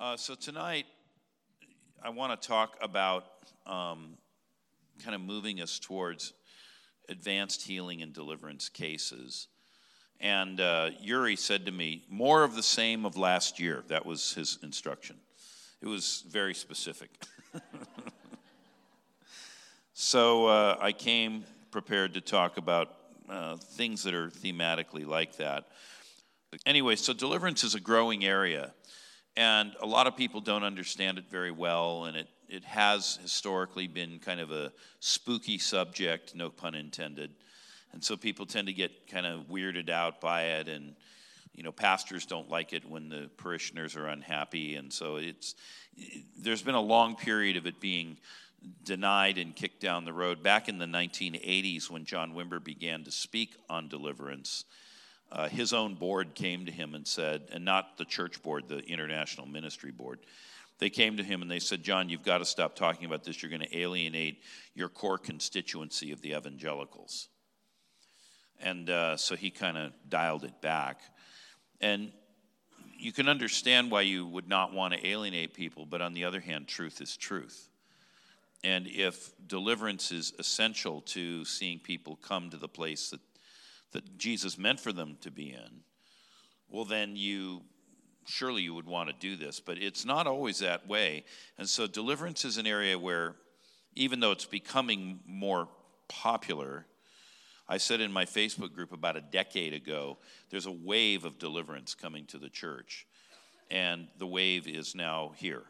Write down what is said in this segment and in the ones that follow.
Uh, so tonight, I want to talk about um, kind of moving us towards advanced healing and deliverance cases. And uh, Yuri said to me, more of the same of last year. That was his instruction. It was very specific. so uh, I came prepared to talk about uh, things that are thematically like that. Anyway, so deliverance is a growing area, and a lot of people don't understand it very well, and it, it has historically been kind of a spooky subject, no pun intended. And so people tend to get kind of weirded out by it, and you know, pastors don't like it when the parishioners are unhappy, and so it's there's been a long period of it being denied and kicked down the road. Back in the 1980s, when John Wimber began to speak on deliverance, uh, his own board came to him and said, and not the church board, the International Ministry Board, they came to him and they said, John, you've got to stop talking about this. You're going to alienate your core constituency of the evangelicals. And uh, so he kind of dialed it back. And you can understand why you would not want to alienate people, but on the other hand, truth is truth. And if deliverance is essential to seeing people come to the place that, that Jesus meant for them to be in, well, then you surely you would want to do this. But it's not always that way. And so deliverance is an area where, even though it's becoming more popular, I said in my Facebook group about a decade ago, there's a wave of deliverance coming to the church. And the wave is now here.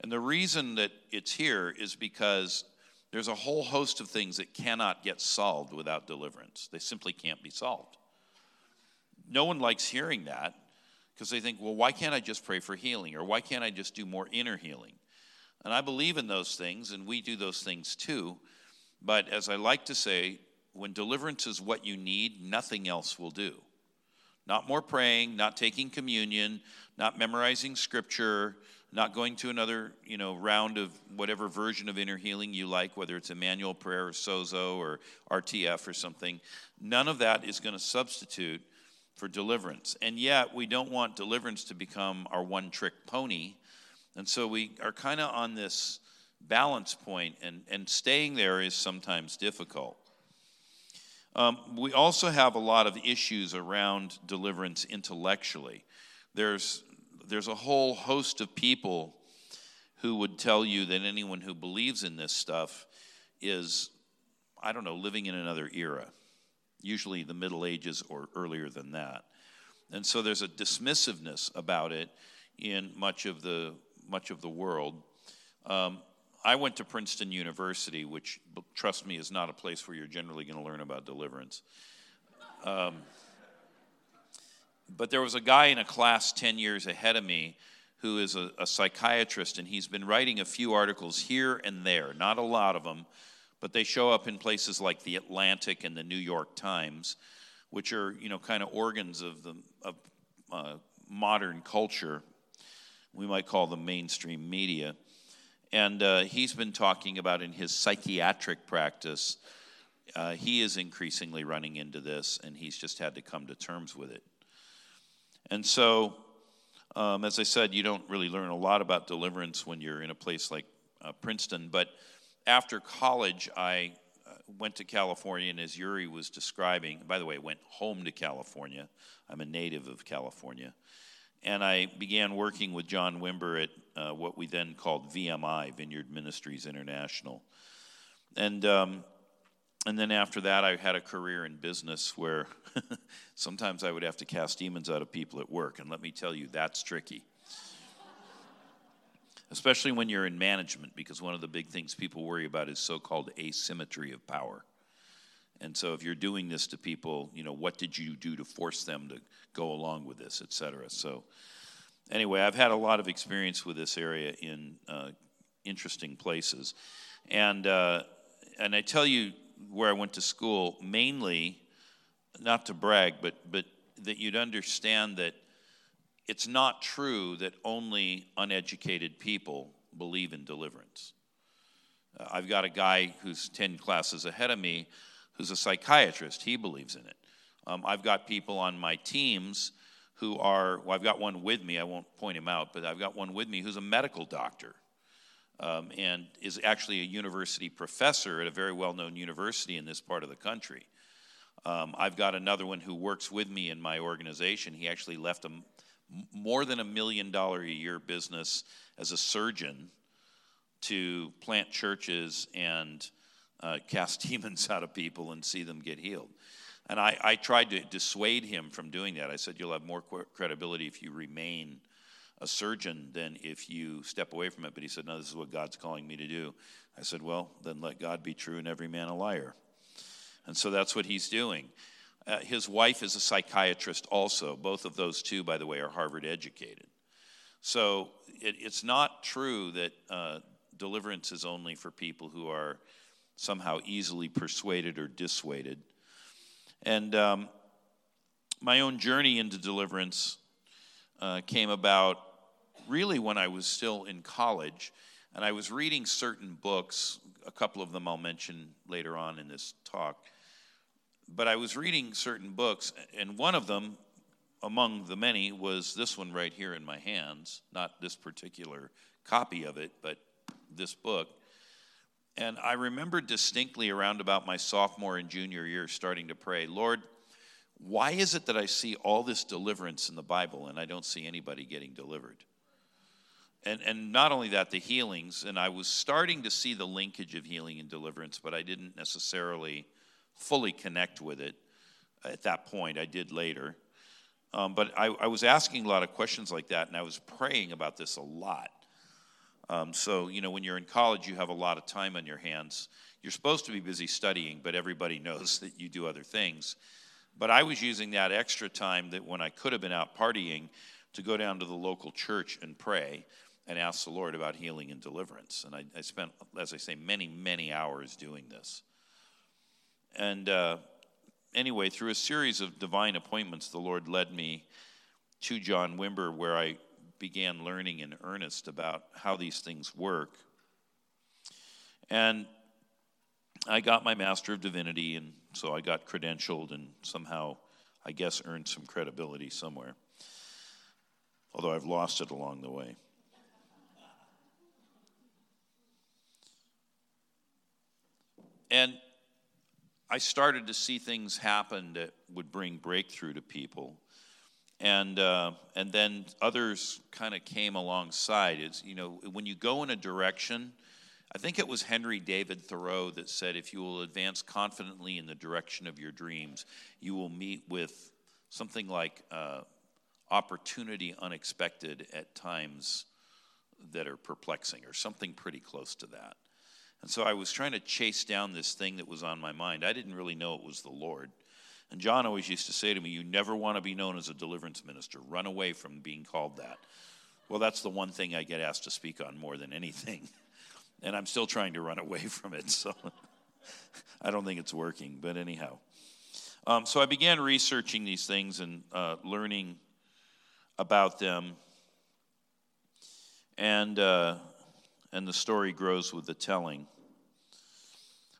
And the reason that it's here is because there's a whole host of things that cannot get solved without deliverance. They simply can't be solved. No one likes hearing that because they think, well, why can't I just pray for healing? Or why can't I just do more inner healing? And I believe in those things, and we do those things too. But as I like to say, when deliverance is what you need, nothing else will do. Not more praying, not taking communion, not memorizing scripture, not going to another you know round of whatever version of inner healing you like whether it's Emmanuel prayer or sozo or rtf or something none of that is going to substitute for deliverance. And yet we don't want deliverance to become our one trick pony. And so we are kind of on this balance point and, and staying there is sometimes difficult. Um, we also have a lot of issues around deliverance intellectually. There's, there's a whole host of people who would tell you that anyone who believes in this stuff is, I don't know, living in another era, usually the Middle Ages or earlier than that. And so there's a dismissiveness about it in much of the, much of the world. Um, I went to Princeton University, which, trust me, is not a place where you're generally going to learn about deliverance. Um, but there was a guy in a class 10 years ahead of me who is a, a, psychiatrist, and he's been writing a few articles here and there, not a lot of them, but they show up in places like the Atlantic and the New York Times, which are, you know, kind of organs of the of, uh, modern culture. We might call them mainstream media. And uh, he's been talking about in his psychiatric practice, uh, he is increasingly running into this, and he's just had to come to terms with it. And so, um, as I said, you don't really learn a lot about deliverance when you're in a place like uh, Princeton. But after college, I uh, went to California, and as Yuri was describing, by the way, went home to California. I'm a native of California. And I began working with John Wimber at uh, what we then called VMI, Vineyard Ministries International. And, um, and then after that, I had a career in business where sometimes I would have to cast demons out of people at work. And let me tell you, that's tricky. Especially when you're in management, because one of the big things people worry about is so called asymmetry of power. And so if you're doing this to people, you know, what did you do to force them to go along with this, et cetera. So anyway, I've had a lot of experience with this area in uh, interesting places. And, uh, and I tell you where I went to school, mainly, not to brag, but, but that you'd understand that it's not true that only uneducated people believe in deliverance. Uh, I've got a guy who's 10 classes ahead of me who's a psychiatrist, he believes in it. Um, I've got people on my teams who are, well, I've got one with me, I won't point him out, but I've got one with me who's a medical doctor um, and is actually a university professor at a very well known university in this part of the country. Um, I've got another one who works with me in my organization. He actually left a more than a million dollar a year business as a surgeon to plant churches and uh, cast demons out of people and see them get healed. And I, I, tried to dissuade him from doing that. I said, You'll have more credibility if you remain a surgeon than if you step away from it. But he said, No, this is what God's calling me to do. I said, Well, then let God be true and every man a liar. And so that's what he's doing. Uh, his wife is a psychiatrist, also. Both of those two, by the way, are Harvard educated. So it, it's not true that uh, deliverance is only for people who are somehow easily persuaded or dissuaded. And um, my own journey into deliverance uh, came about really when I was still in college. And I was reading certain books, a couple of them I'll mention later on in this talk but I was reading certain books, and one of them, among the many, was this one right here in my hands. Not this particular copy of it, but this book. And I remember distinctly around about my sophomore and junior year starting to pray, Lord, why is it that I see all this deliverance in the Bible and I don't see anybody getting delivered? And, and not only that, the healings, and I was starting to see the linkage of healing and deliverance, but I didn't necessarily fully connect with it at that point. I did later. Um, but I, I, was asking a lot of questions like that, and I was praying about this a lot. Um, so, you know, when you're in college, you have a lot of time on your hands. You're supposed to be busy studying, but everybody knows that you do other things. But I was using that extra time that when I could have been out partying to go down to the local church and pray and ask the Lord about healing and deliverance. And I, I spent, as I say, many, many hours doing this. And uh, anyway, through a series of divine appointments, the Lord led me to John Wimber, where I began learning in earnest about how these things work. And I got my Master of Divinity, and so I got credentialed and somehow, I guess, earned some credibility somewhere. Although I've lost it along the way. And I started to see things happen that would bring breakthrough to people. And, uh, and then others kind of came alongside. It's, you know, when you go in a direction, I think it was Henry David Thoreau that said, if you will advance confidently in the direction of your dreams, you will meet with something like uh, opportunity unexpected at times that are perplexing, or something pretty close to that. And so I was trying to chase down this thing that was on my mind. I didn't really know it was the Lord. And John always used to say to me, You never want to be known as a deliverance minister. Run away from being called that. Well, that's the one thing I get asked to speak on more than anything. And I'm still trying to run away from it. So I don't think it's working. But anyhow. Um, so I began researching these things and uh, learning about them. And. Uh, and the story grows with the telling.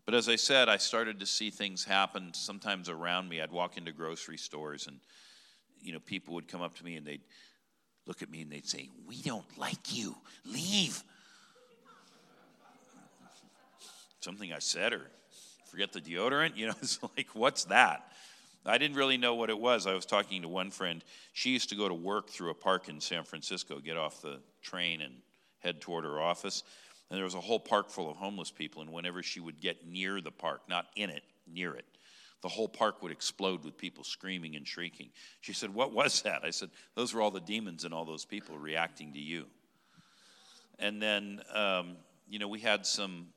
But as I said, I started to see things happen sometimes around me. I'd walk into grocery stores and you know, people would come up to me and they'd look at me and they'd say, "We don't like you. Leave." Something I said or forget the deodorant, you know, it's like what's that? I didn't really know what it was. I was talking to one friend. She used to go to work through a park in San Francisco, get off the train and head toward her office. And there was a whole park full of homeless people. And whenever she would get near the park, not in it, near it, the whole park would explode with people screaming and shrieking. She said, What was that? I said, Those were all the demons and all those people reacting to you. And then, um, you know, we had some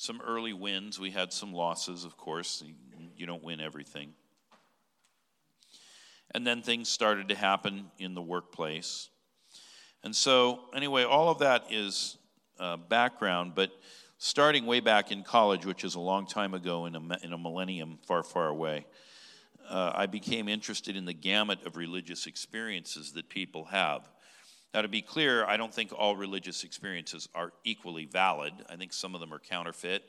some early wins. We had some losses, of course. You don't win everything. And then things started to happen in the workplace. And so, anyway, all of that is uh, background, but starting way back in college, which is a long time ago in a, in a millennium far, far away, uh, I became interested in the gamut of religious experiences that people have. Now, to be clear, I don't think all religious experiences are equally valid. I think some of them are counterfeit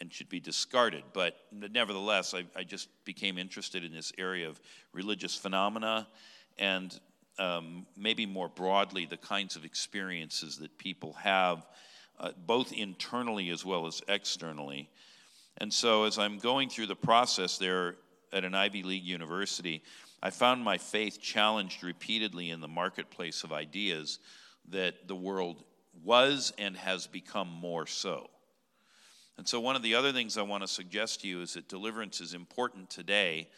and should be discarded. But nevertheless, I, I just became interested in this area of religious phenomena and um, maybe more broadly, the kinds of experiences that people have, uh, both internally as well as externally. And so, as I'm going through the process there at an Ivy League university, I found my faith challenged repeatedly in the marketplace of ideas that the world was and has become more so. And so, one of the other things I want to suggest to you is that deliverance is important today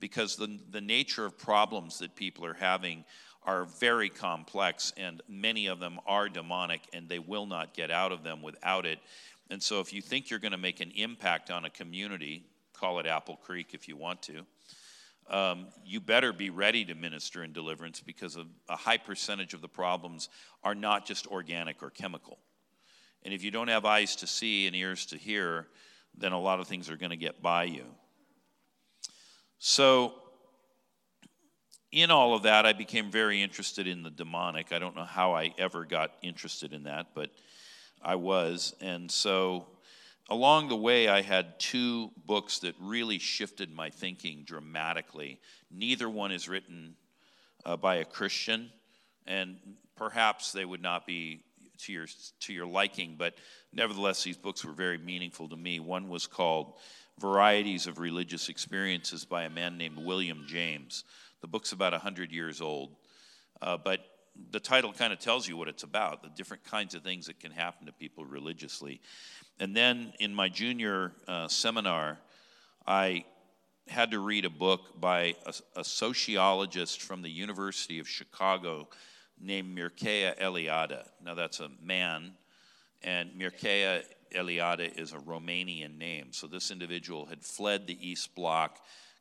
because the, the nature of problems that people are having are very complex, and many of them are demonic, and they will not get out of them without it. And so, if you think you're going to make an impact on a community, call it Apple Creek if you want to, um, you better be ready to minister in deliverance because a, a high percentage of the problems are not just organic or chemical. And if you don't have eyes to see and ears to hear, then a lot of things are going to get by you. So, in all of that, I became very interested in the demonic. I don't know how I ever got interested in that, but I was. And so, along the way, I had two books that really shifted my thinking dramatically. Neither one is written uh, by a Christian, and perhaps they would not be to your, to your liking, but nevertheless, these books were very meaningful to me. One was called Varieties of Religious Experiences by a man named William James. The book's about 100 years old, uh, but the title kind of tells you what it's about the different kinds of things that can happen to people religiously. And then in my junior uh, seminar, I had to read a book by a, a, sociologist from the University of Chicago named Mircea Eliade. Now, that's a man, and Mircea Eliade is a Romanian name. So, this individual had fled the East Bloc,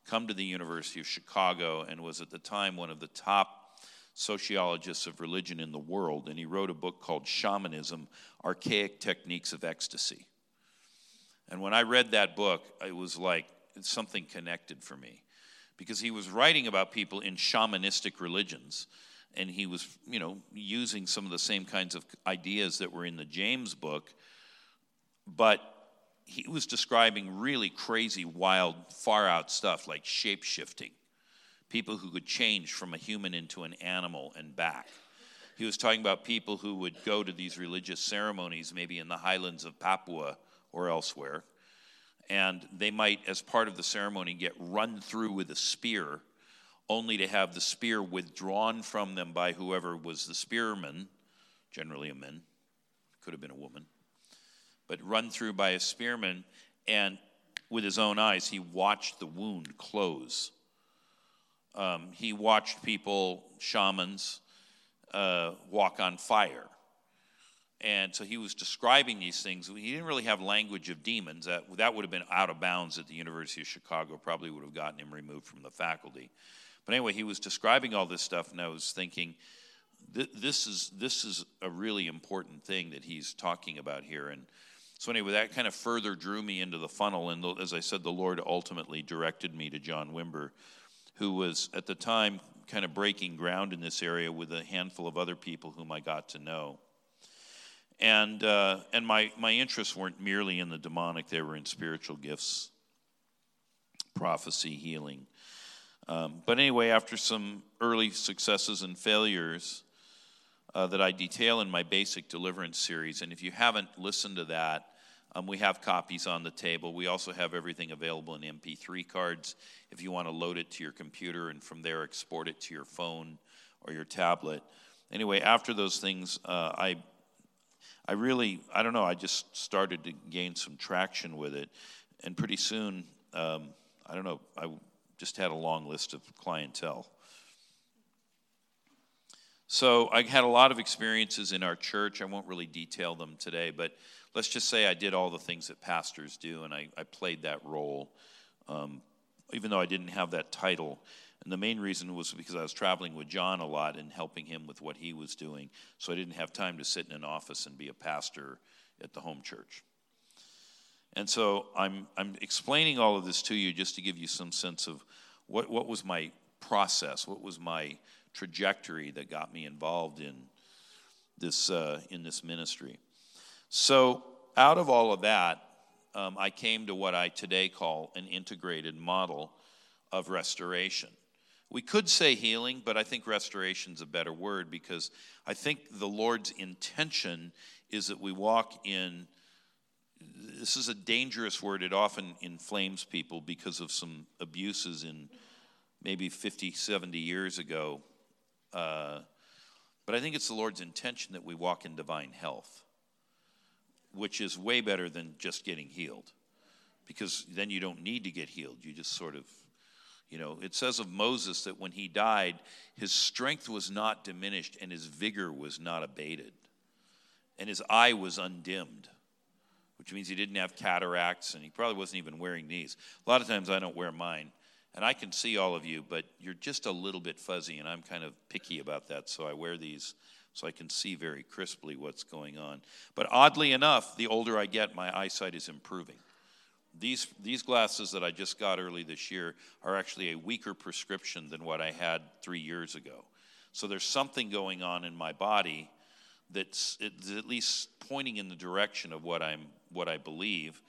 come to the University of Chicago, and was at the time one of the top sociologists of religion in the world. And he wrote a book called Shamanism Archaic Techniques of Ecstasy. And when I read that book, it was like something connected for me because he was writing about people in shamanistic religions and he was, you know, using some of the same kinds of ideas that were in the James book, but he was describing really crazy, wild, far out stuff like shape shifting, people who could change from a human into an animal and back. He was talking about people who would go to these religious ceremonies, maybe in the highlands of Papua or elsewhere, and they might, as part of the ceremony, get run through with a spear only to have the spear withdrawn from them by whoever was the spearman, generally a man, could have been a woman, but run through by a spearman, and with his own eyes, he watched the wound close. Um, he watched people, shamans, uh, walk on fire. And so he was describing these things. He didn't really have language of demons. That, that would have been out of bounds at the University of Chicago, probably would have gotten him removed from the faculty. But anyway, he was describing all this stuff, and I was thinking, this is this is a really important thing that he's talking about here. And so anyway, that kind of further drew me into the funnel. And as I said, the Lord ultimately directed me to John Wimber, who was at the time kind of breaking ground in this area with a handful of other people whom I got to know. And uh, and my my interests weren't merely in the demonic; they were in spiritual gifts, prophecy, healing. Um, but anyway, after some early successes and failures uh, that I detail in my basic deliverance series, and if you haven't listened to that, um, we have copies on the table. We also have everything available in MP3 cards if you want to load it to your computer and from there export it to your phone or your tablet. Anyway, after those things, uh, I, I really, I don't know, I just started to gain some traction with it. And pretty soon, um, I don't know, I just had a long list of clientele. So I had a lot of experiences in our church. I won't really detail them today, but let's just say I did all the things that pastors do, and I, I played that role, um, even though I didn't have that title. And the main reason was because I was traveling with John a lot and helping him with what he was doing. So I didn't have time to sit in an office and be a pastor at the home church. And so I'm, I'm explaining all of this to you just to give you some sense of what, what was my process, what was my trajectory that got me involved in this, uh, in this ministry. So, out of all of that, um, I came to what I today call an integrated model of restoration. We could say healing, but I think restoration is a better word because I think the Lord's intention is that we walk in. This is a dangerous word. It often inflames people because of some abuses in maybe 50, 70 years ago. Uh, but I think it's the Lord's intention that we walk in divine health, which is way better than just getting healed because then you don't need to get healed. You just sort of you know, it says of Moses that when he died, his strength was not diminished and his vigor was not abated. And his eye was undimmed, which means he didn't have cataracts and he probably wasn't even wearing these. A lot of times I don't wear mine. And I can see all of you, but you're just a little bit fuzzy, and I'm kind of picky about that, so I wear these so I can see very crisply what's going on. But oddly enough, the older I get, my eyesight is improving. These, these glasses that I just got early this year are actually a weaker prescription than what I had three years ago. So there's something going on in my body that's at least pointing in the direction of what I'm what I believe.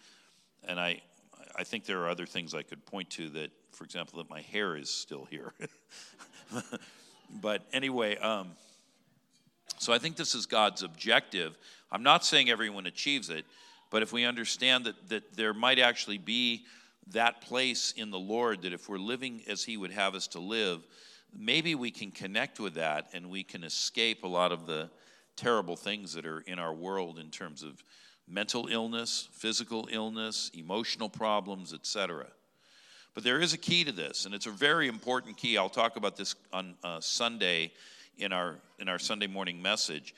And I I think there are other things I could point to that, for example, that my hair is still here. but anyway, um, so I think this is God's objective. I'm not saying everyone achieves it, but if we understand that, that there might actually be that place in the Lord, that if we're living as He would have us to live, maybe we can connect with that and we can escape a lot of the terrible things that are in our world in terms of mental illness, physical illness, emotional problems, etc. But there is a key to this, and it's a very important key. I'll talk about this on uh, Sunday in our in our Sunday morning message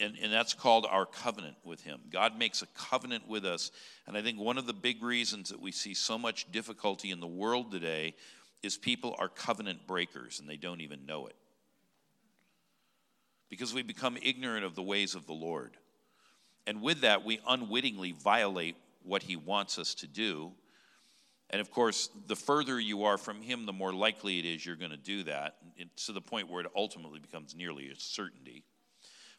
and, and that's called our covenant with Him. God makes a covenant with us. And I think one of the big reasons that we see so much difficulty in the world today is people are covenant breakers and they don't even know it. Because we become ignorant of the ways of the Lord. And with that, we unwittingly violate what He wants us to do. And of course, the further you are from Him, the more likely it is you're going to do that, to the point where it ultimately becomes nearly a certainty.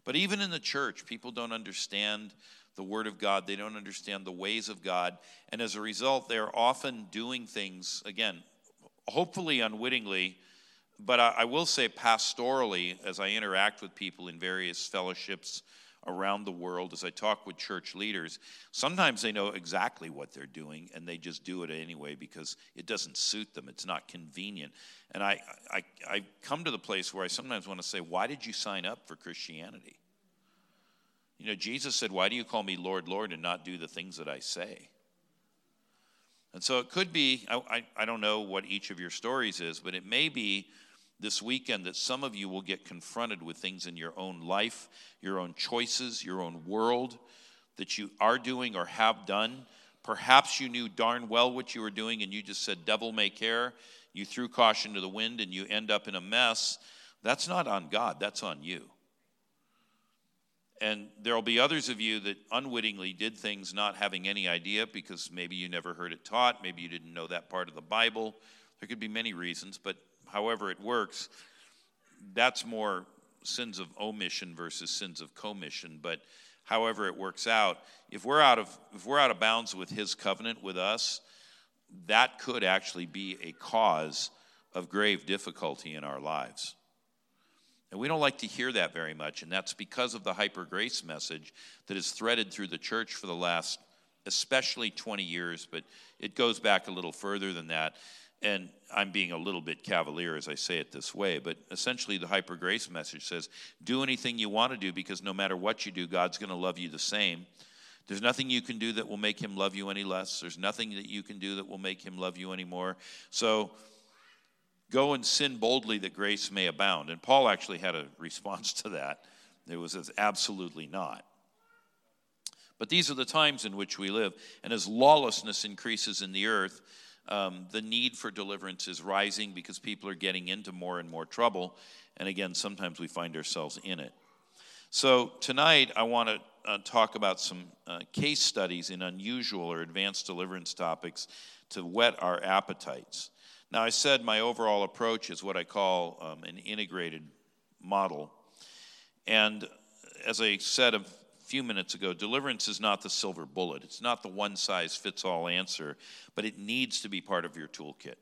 But even in the church, people don't understand the Word of God, they don't understand the ways of God. And as a result, they're often doing things, again, hopefully unwittingly, but I, I will say pastorally, as I interact with people in various fellowships around the world, as I talk with church leaders, sometimes they know exactly what they're doing and they just do it anyway because it doesn't suit them. It's not convenient. And I, I, I come to the place where I sometimes want to say, Why did you sign up for Christianity? You know, Jesus said, Why do you call me Lord, Lord, and not do the things that I say? And so it could be, I, I, I don't know what each of your stories is, but it may be this weekend that some of you will get confronted with things in your own life, your own choices, your own world that you are doing or have done. Perhaps you knew darn well what you were doing and you just said, Devil may care. You threw caution to the wind and you end up in a mess. That's not on God, that's on you. And there will be others of you that unwittingly did things not having any idea because maybe you never heard it taught, maybe you didn't know that part of the Bible. There could be many reasons, but however it works, that's more sins of omission versus sins of commission. But however it works out, if we're out of if we're out of bounds with His covenant with us, that could actually be a cause of grave difficulty in our lives. And we don't like to hear that very much, and that's because of the hyper grace message that is threaded through the church for the last, especially 20 years, but it goes back a little further than that and I'm being a little bit cavalier as I say it this way, but essentially the hyper grace message says do anything you want to do because no matter what you do, God's going to love you the same. There's nothing you can do that will make him love you any less. There's nothing that you can do that will make him love you any more. So go and sin boldly that grace may abound. And Paul actually had a response to that. It was absolutely not. But these are the times in which we live. And as lawlessness increases in the earth, um, the need for deliverance is rising because people are getting into more and more trouble. And again, sometimes we find ourselves in it. So tonight, I want to uh, talk about some uh, case studies in unusual or advanced deliverance topics to whet our appetites. Now, I said my overall approach is what I call um, an integrated model. And as I said a few minutes ago, deliverance is not the silver bullet. It's not the one size fits all answer, but it needs to be part of your toolkit.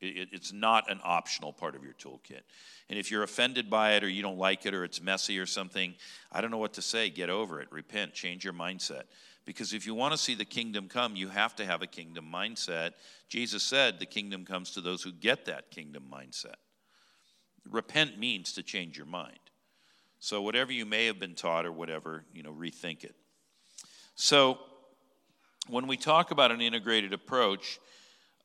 It, it's not an optional part of your toolkit. And if you're offended by it or you don't like it or it's messy or something, I don't know what to say. Get over it. Repent. Change your mindset. Because if you want to see the kingdom come, you have to have a kingdom mindset. Jesus said the kingdom comes to those who get that kingdom mindset. Repent means to change your mind. So whatever you may have been taught or whatever, you know, rethink it. So when we talk about an integrated approach,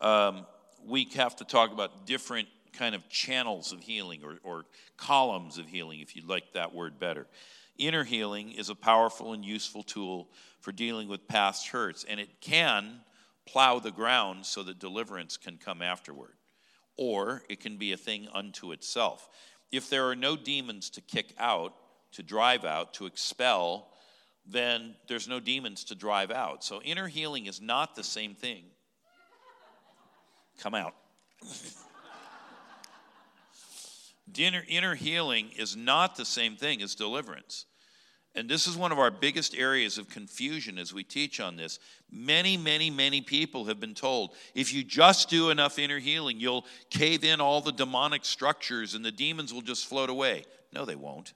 um, we have to talk about different kind of channels of healing or, or columns of healing, if you like that word better. Inner healing is a powerful and useful tool for dealing with past hurts, and it can plow the ground so that deliverance can come afterward. Or it can be a thing unto itself. If there are no demons to kick out, to drive out, to expel, then there's no demons to drive out. So inner healing is not the same thing. Come out. inner, inner healing is not the same thing as deliverance. And this is one of our biggest areas of confusion as we teach on this. Many, many, many people have been told if you just do enough inner healing, you'll cave in all the demonic structures and the demons will just float away. No, they won't.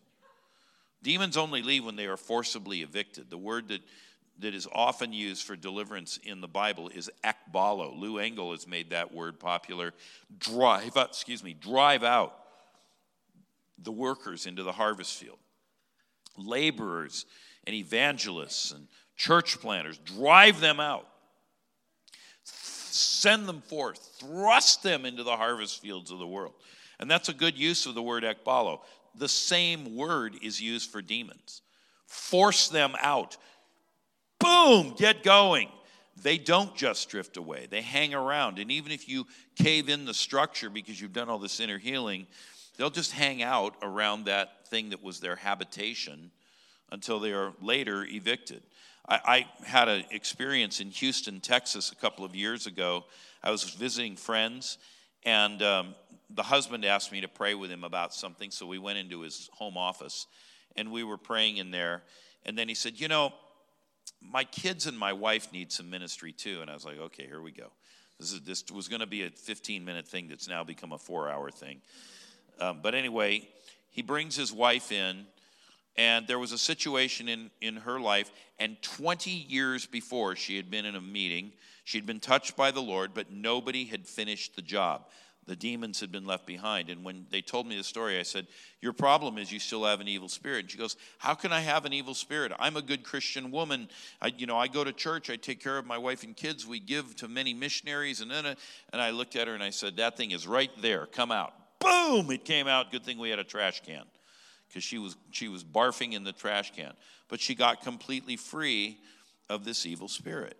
Demons only leave when they are forcibly evicted. The word that, that is often used for deliverance in the Bible is ekbalo. Lou Engle has made that word popular. Drive out, excuse me, drive out the workers into the harvest field laborers and evangelists and church planters, drive them out, send them forth, thrust them into the harvest fields of the world. And that's a good use of the word ekbalo. The same word is used for demons. Force them out. Boom, get going. They don't just drift away, they hang around. And even if you cave in the structure because you've done all this inner healing, they'll just hang out around that thing that was their habitation until they are later evicted. I, I had an experience in Houston, Texas, a couple of years ago. I was visiting friends, and um, the husband asked me to pray with him about something, so we went into his home office and we were praying in there. And then he said, You know, my kids and my wife need some ministry too. And I was like, Okay, here we go. This, is, this was going to be a 15 minute thing that's now become a four hour thing. Um, but anyway, he brings his wife in, and there was a situation in, in her life, and 20 years before she had been in a meeting, she had been touched by the Lord, but nobody had finished the job. The demons had been left behind. And when they told me the story, I said, Your problem is you still have an evil spirit. And she goes, How can I have an evil spirit? I'm a good Christian woman. I, you know, I go to church, I take care of my wife and kids, we give to many missionaries. And then, and I looked at her and I said, That thing is right there. Come out boom, it came out. Good thing we had a trash can because she was, she was barfing in the trash can. But she got completely free of this evil spirit.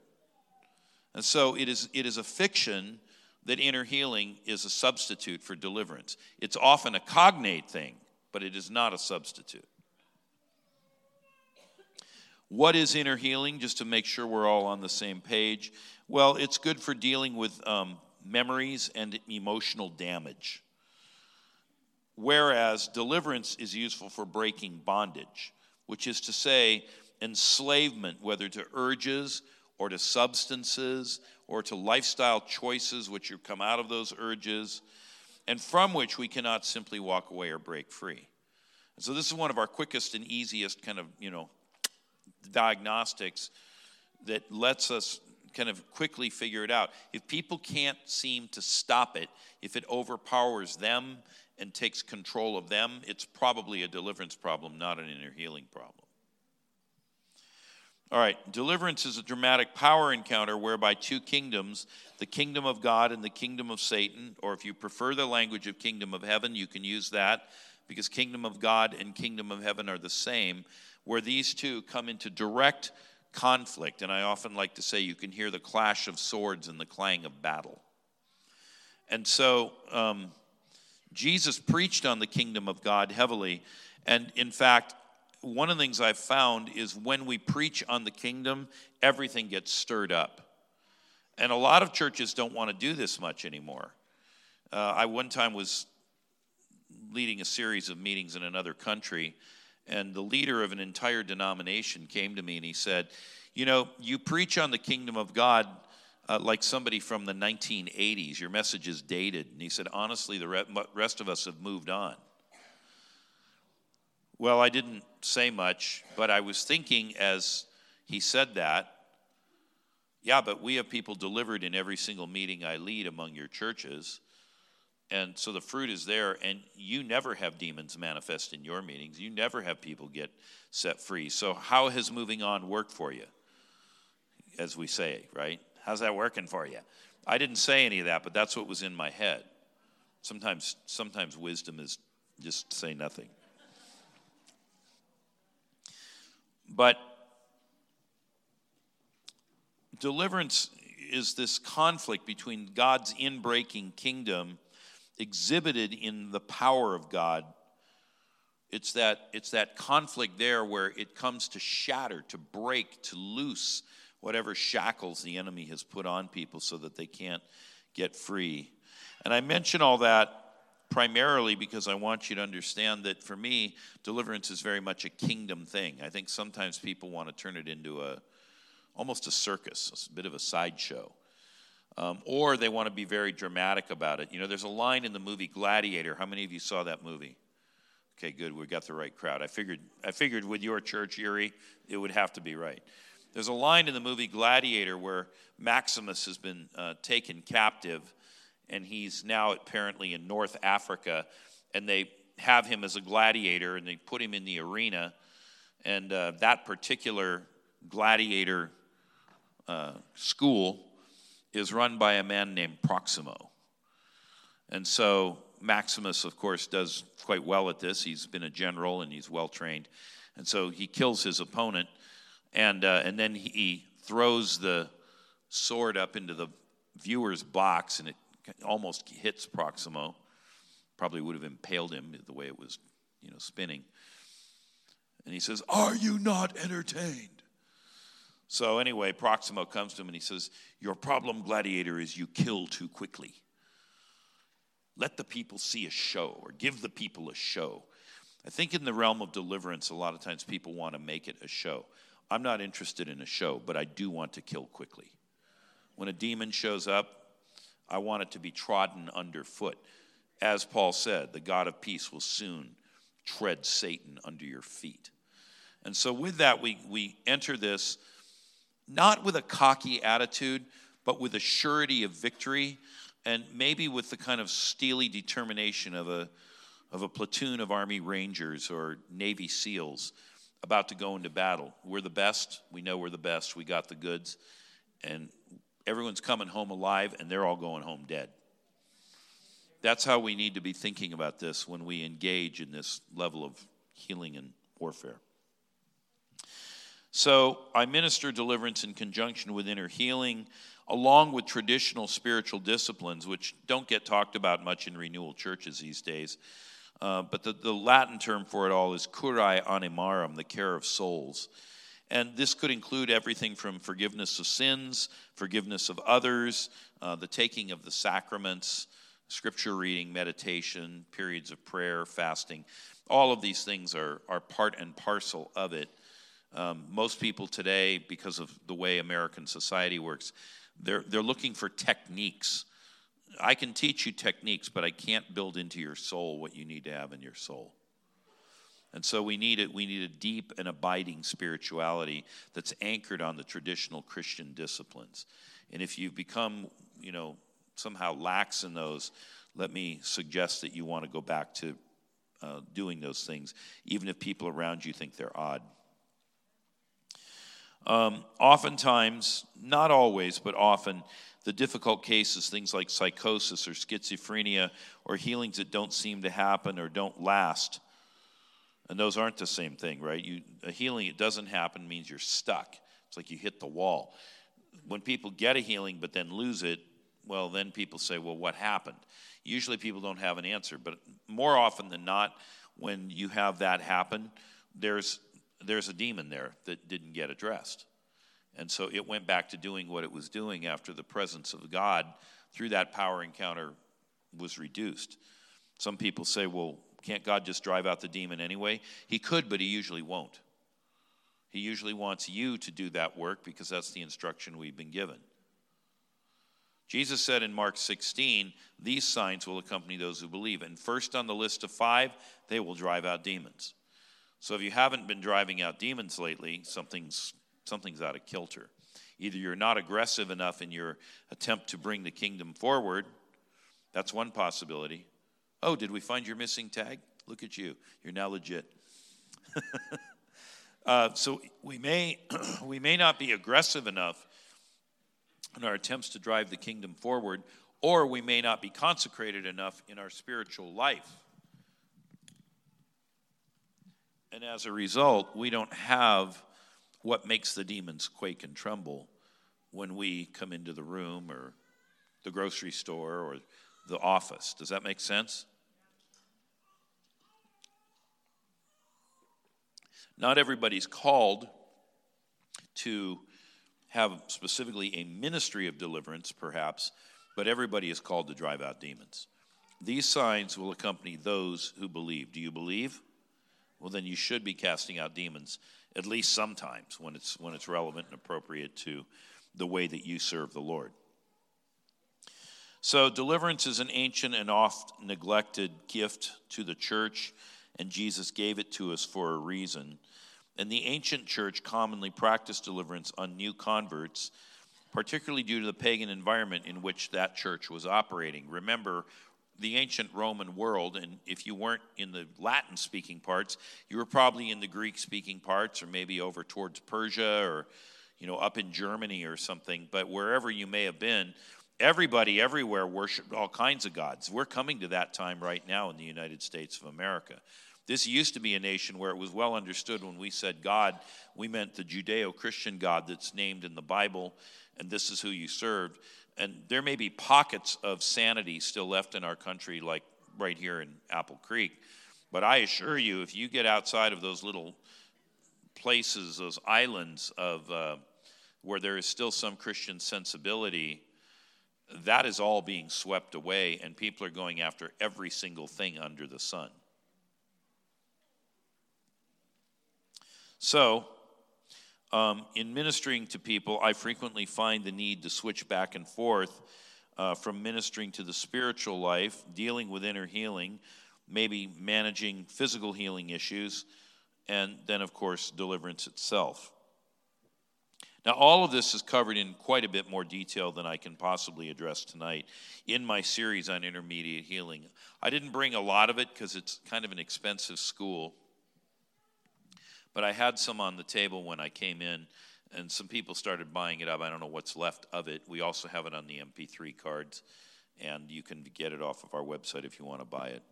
And so it is, it is a fiction that inner healing is a substitute for deliverance. It's often a cognate thing, but it is not a substitute. What is inner healing, just to make sure we're all on the same page? Well, it's good for dealing with um, memories and emotional damage whereas deliverance is useful for breaking bondage, which is to say, enslavement, whether to urges or to substances or to lifestyle choices which have come out of those urges, and from which we cannot simply walk away or break free. And so, this is one of our quickest and easiest kind of, you know, diagnostics that lets us kind of quickly figure it out. If people can't seem to stop it, if it overpowers them and takes control of them, it's probably a deliverance problem, not an inner healing problem. All right, deliverance is a dramatic power encounter whereby two kingdoms, the kingdom of God and the kingdom of Satan, or if you prefer the language of kingdom of heaven, you can use that because kingdom of God and kingdom of heaven are the same, where these two come into direct conflict. And I often like to say you can hear the clash of swords and the clang of battle. And so, um, Jesus preached on the kingdom of God heavily. And in fact, one of the things I've found is when we preach on the kingdom, everything gets stirred up. And a lot of churches don't want to do this much anymore. Uh, I one time was leading a series of meetings in another country, and the leader of an entire denomination came to me and he said, You know, you preach on the kingdom of God uh, like somebody from the 1980s. Your message is dated. And he said, Honestly, the rest of us have moved on. Well, I didn't say much, but I was thinking as he said that, yeah, but we have people delivered in every single meeting I lead among your churches. And so the fruit is there, and you never have demons manifest in your meetings. You never have people get set free. So, how has moving on worked for you? As we say, right? How's that working for you? I didn't say any of that, but that's what was in my head. Sometimes, sometimes wisdom is just say nothing. But deliverance is this conflict between God's inbreaking kingdom exhibited in the power of God. It's that, it's that conflict there where it comes to shatter, to break, to loose whatever shackles the enemy has put on people so that they can't get free. And I mention all that primarily because I want you to understand that for me, deliverance is very much a kingdom thing. I think sometimes people want to turn it into a almost a circus, a bit of a sideshow. Um, or they want to be very dramatic about it. You know, there's a line in the movie Gladiator. How many of you saw that movie? Okay, good. We got the right crowd. I figured. I figured with your church, Erie, it would have to be right. There's a line in the movie Gladiator where Maximus has been uh, taken captive, and he's now apparently in North Africa, and they have him as a gladiator, and they put him in the arena, and uh, that particular gladiator uh, school is run by a man named Proximo. And so Maximus, of course, does quite well at this. He's been a general and he's well trained. And so he kills his opponent and, uh, and then he throws the sword up into the viewer's box, and it almost hits Proximo. Probably would have impaled him the way it was, you know, spinning. And he says, Are you not entertained? So, anyway, Proximo comes to him and he says, Your problem, gladiator, is you kill too quickly. Let the people see a show or give the people a show. I think in the realm of deliverance, a lot of times people want to make it a show. I'm not interested in a show, but I do want to kill quickly. When a demon shows up, I want it to be trodden underfoot. As Paul said, the God of peace will soon tread Satan under your feet. And so, with that, we, we enter this not with a cocky attitude, but with a surety of victory, and maybe with the kind of steely determination of a, of a platoon of Army Rangers or Navy SEALs about to go into battle. We're the best. We know we're the best. We got the goods. And everyone's coming home alive, and they're all going home dead. That's how we need to be thinking about this when we engage in this level of healing and warfare. So, I minister deliverance in conjunction with inner healing, along with traditional spiritual disciplines, which don't get talked about much in renewal churches these days. Uh, but the, the Latin term for it all is curae animarum, the care of souls. And this could include everything from forgiveness of sins, forgiveness of others, uh, the taking of the sacraments, scripture reading, meditation, periods of prayer, fasting. All of these things are, are part and parcel of it. Um, most people today, because of the way American society works, they're, they're looking for techniques I can teach you techniques, but I can't build into your soul what you need to have in your soul. And so we need it. We need a deep and abiding spirituality that's anchored on the traditional Christian disciplines. And if you've become, you know, somehow lax in those, let me suggest that you want to go back to uh, doing those things, even if people around you think they're odd. Um, oftentimes, not always, but often, the difficult cases, things like psychosis or schizophrenia or healings that don't seem to happen or don't last. And those aren't the same thing, right? You, a healing that doesn't happen means you're stuck. It's like you hit the wall. When people get a healing but then lose it, well, then people say, well, what happened? Usually people don't have an answer, but more often than not, when you have that happen, there's, there's a demon there that didn't get addressed. And so it went back to doing what it was doing after the presence of God through that power encounter was reduced. Some people say, well, can't God just drive out the demon anyway? He could, but he usually won't. He usually wants you to do that work because that's the instruction we've been given. Jesus said in Mark 16, These signs will accompany those who believe. And first on the list of five, they will drive out demons. So if you haven't been driving out demons lately, something's, something's out of kilter. Either you're not aggressive enough in your attempt to bring the kingdom forward, that's one possibility. Oh, did we find your missing tag? Look at you. You're now legit. uh, so we may, we may not be aggressive enough in our attempts to drive the kingdom forward, or we may not be consecrated enough in our spiritual life. And as a result, we don't have what makes the demons quake and tremble when we come into the room or the grocery store or the office. Does that make sense? Not everybody's called to have specifically a ministry of deliverance, perhaps, but everybody is called to drive out demons. These signs will accompany those who believe. Do you believe? Well, then you should be casting out demons at least sometimes when it's when it's relevant and appropriate to the way that you serve the Lord. So, deliverance is an ancient and oft neglected gift to the church, and Jesus gave it to us for a reason. And the ancient church commonly practiced deliverance on new converts, particularly due to the pagan environment in which that church was operating. Remember, the ancient Roman world, and if you weren't in the Latin speaking parts, you were probably in the Greek speaking parts, or maybe over towards Persia, or you know, up in Germany or something. But wherever you may have been, everybody everywhere worshiped all kinds of gods. We're coming to that time right now in the United States of America. This used to be a nation where it was well understood when we said God, we meant the Judeo Christian God that's named in the Bible, and this is who you served. And there may be pockets of sanity still left in our country, like right here in Apple Creek. But I assure you, if you get outside of those little places, those islands of uh, where there is still some Christian sensibility, that is all being swept away, and people are going after every single thing under the sun. So, um, in ministering to people, I frequently find the need to switch back and forth uh, from ministering to the spiritual life, dealing with inner healing, maybe managing physical healing issues, and then, of course, deliverance itself. Now, all of this is covered in quite a bit more detail than I can possibly address tonight in my series on intermediate healing. I didn't bring a lot of it because it's kind of an expensive school. But I had some on the table when I came in, and some people started buying it up. I don't know what's left of it. We also have it on the MP3 cards, and you can get it off of our website if you want to buy it.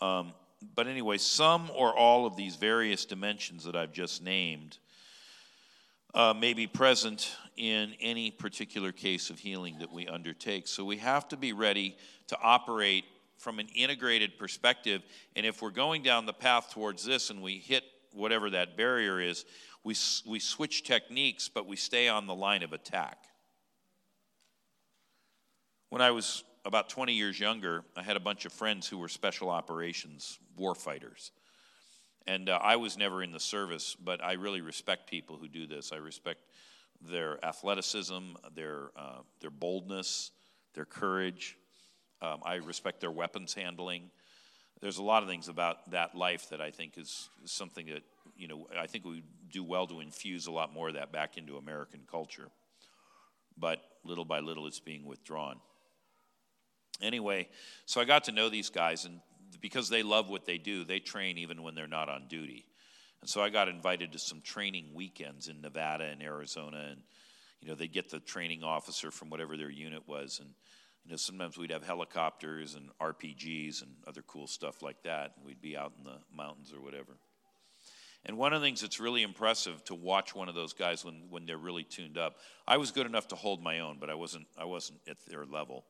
Um, but anyway, some or all of these various dimensions that I've just named uh, may be present in any particular case of healing that we undertake. So we have to be ready to operate from an integrated perspective. And if we're going down the path towards this and we hit whatever that barrier is, we, we switch techniques, but we stay on the line of attack. When I was about 20 years younger, I had a bunch of friends who were special operations war fighters. And uh, I was never in the service, but I really respect people who do this. I respect their athleticism, their, uh, their boldness, their courage. Um, I respect their weapons handling there's a lot of things about that life that I think is, something that, you know, I think we do well to infuse a lot more of that back into American culture. But little by little, it's being withdrawn. Anyway, so I got to know these guys, and because they love what they do, they train even when they're not on duty. And so I got invited to some training weekends in Nevada and Arizona, and you know they'd get the training officer from whatever their unit was, and you know, sometimes we'd have helicopters and RPGs and other cool stuff like that. And we'd be out in the mountains or whatever. And one of the things that's really impressive to watch one of those guys when, when they're really tuned up. I was good enough to hold my own, but I wasn't I wasn't at their level.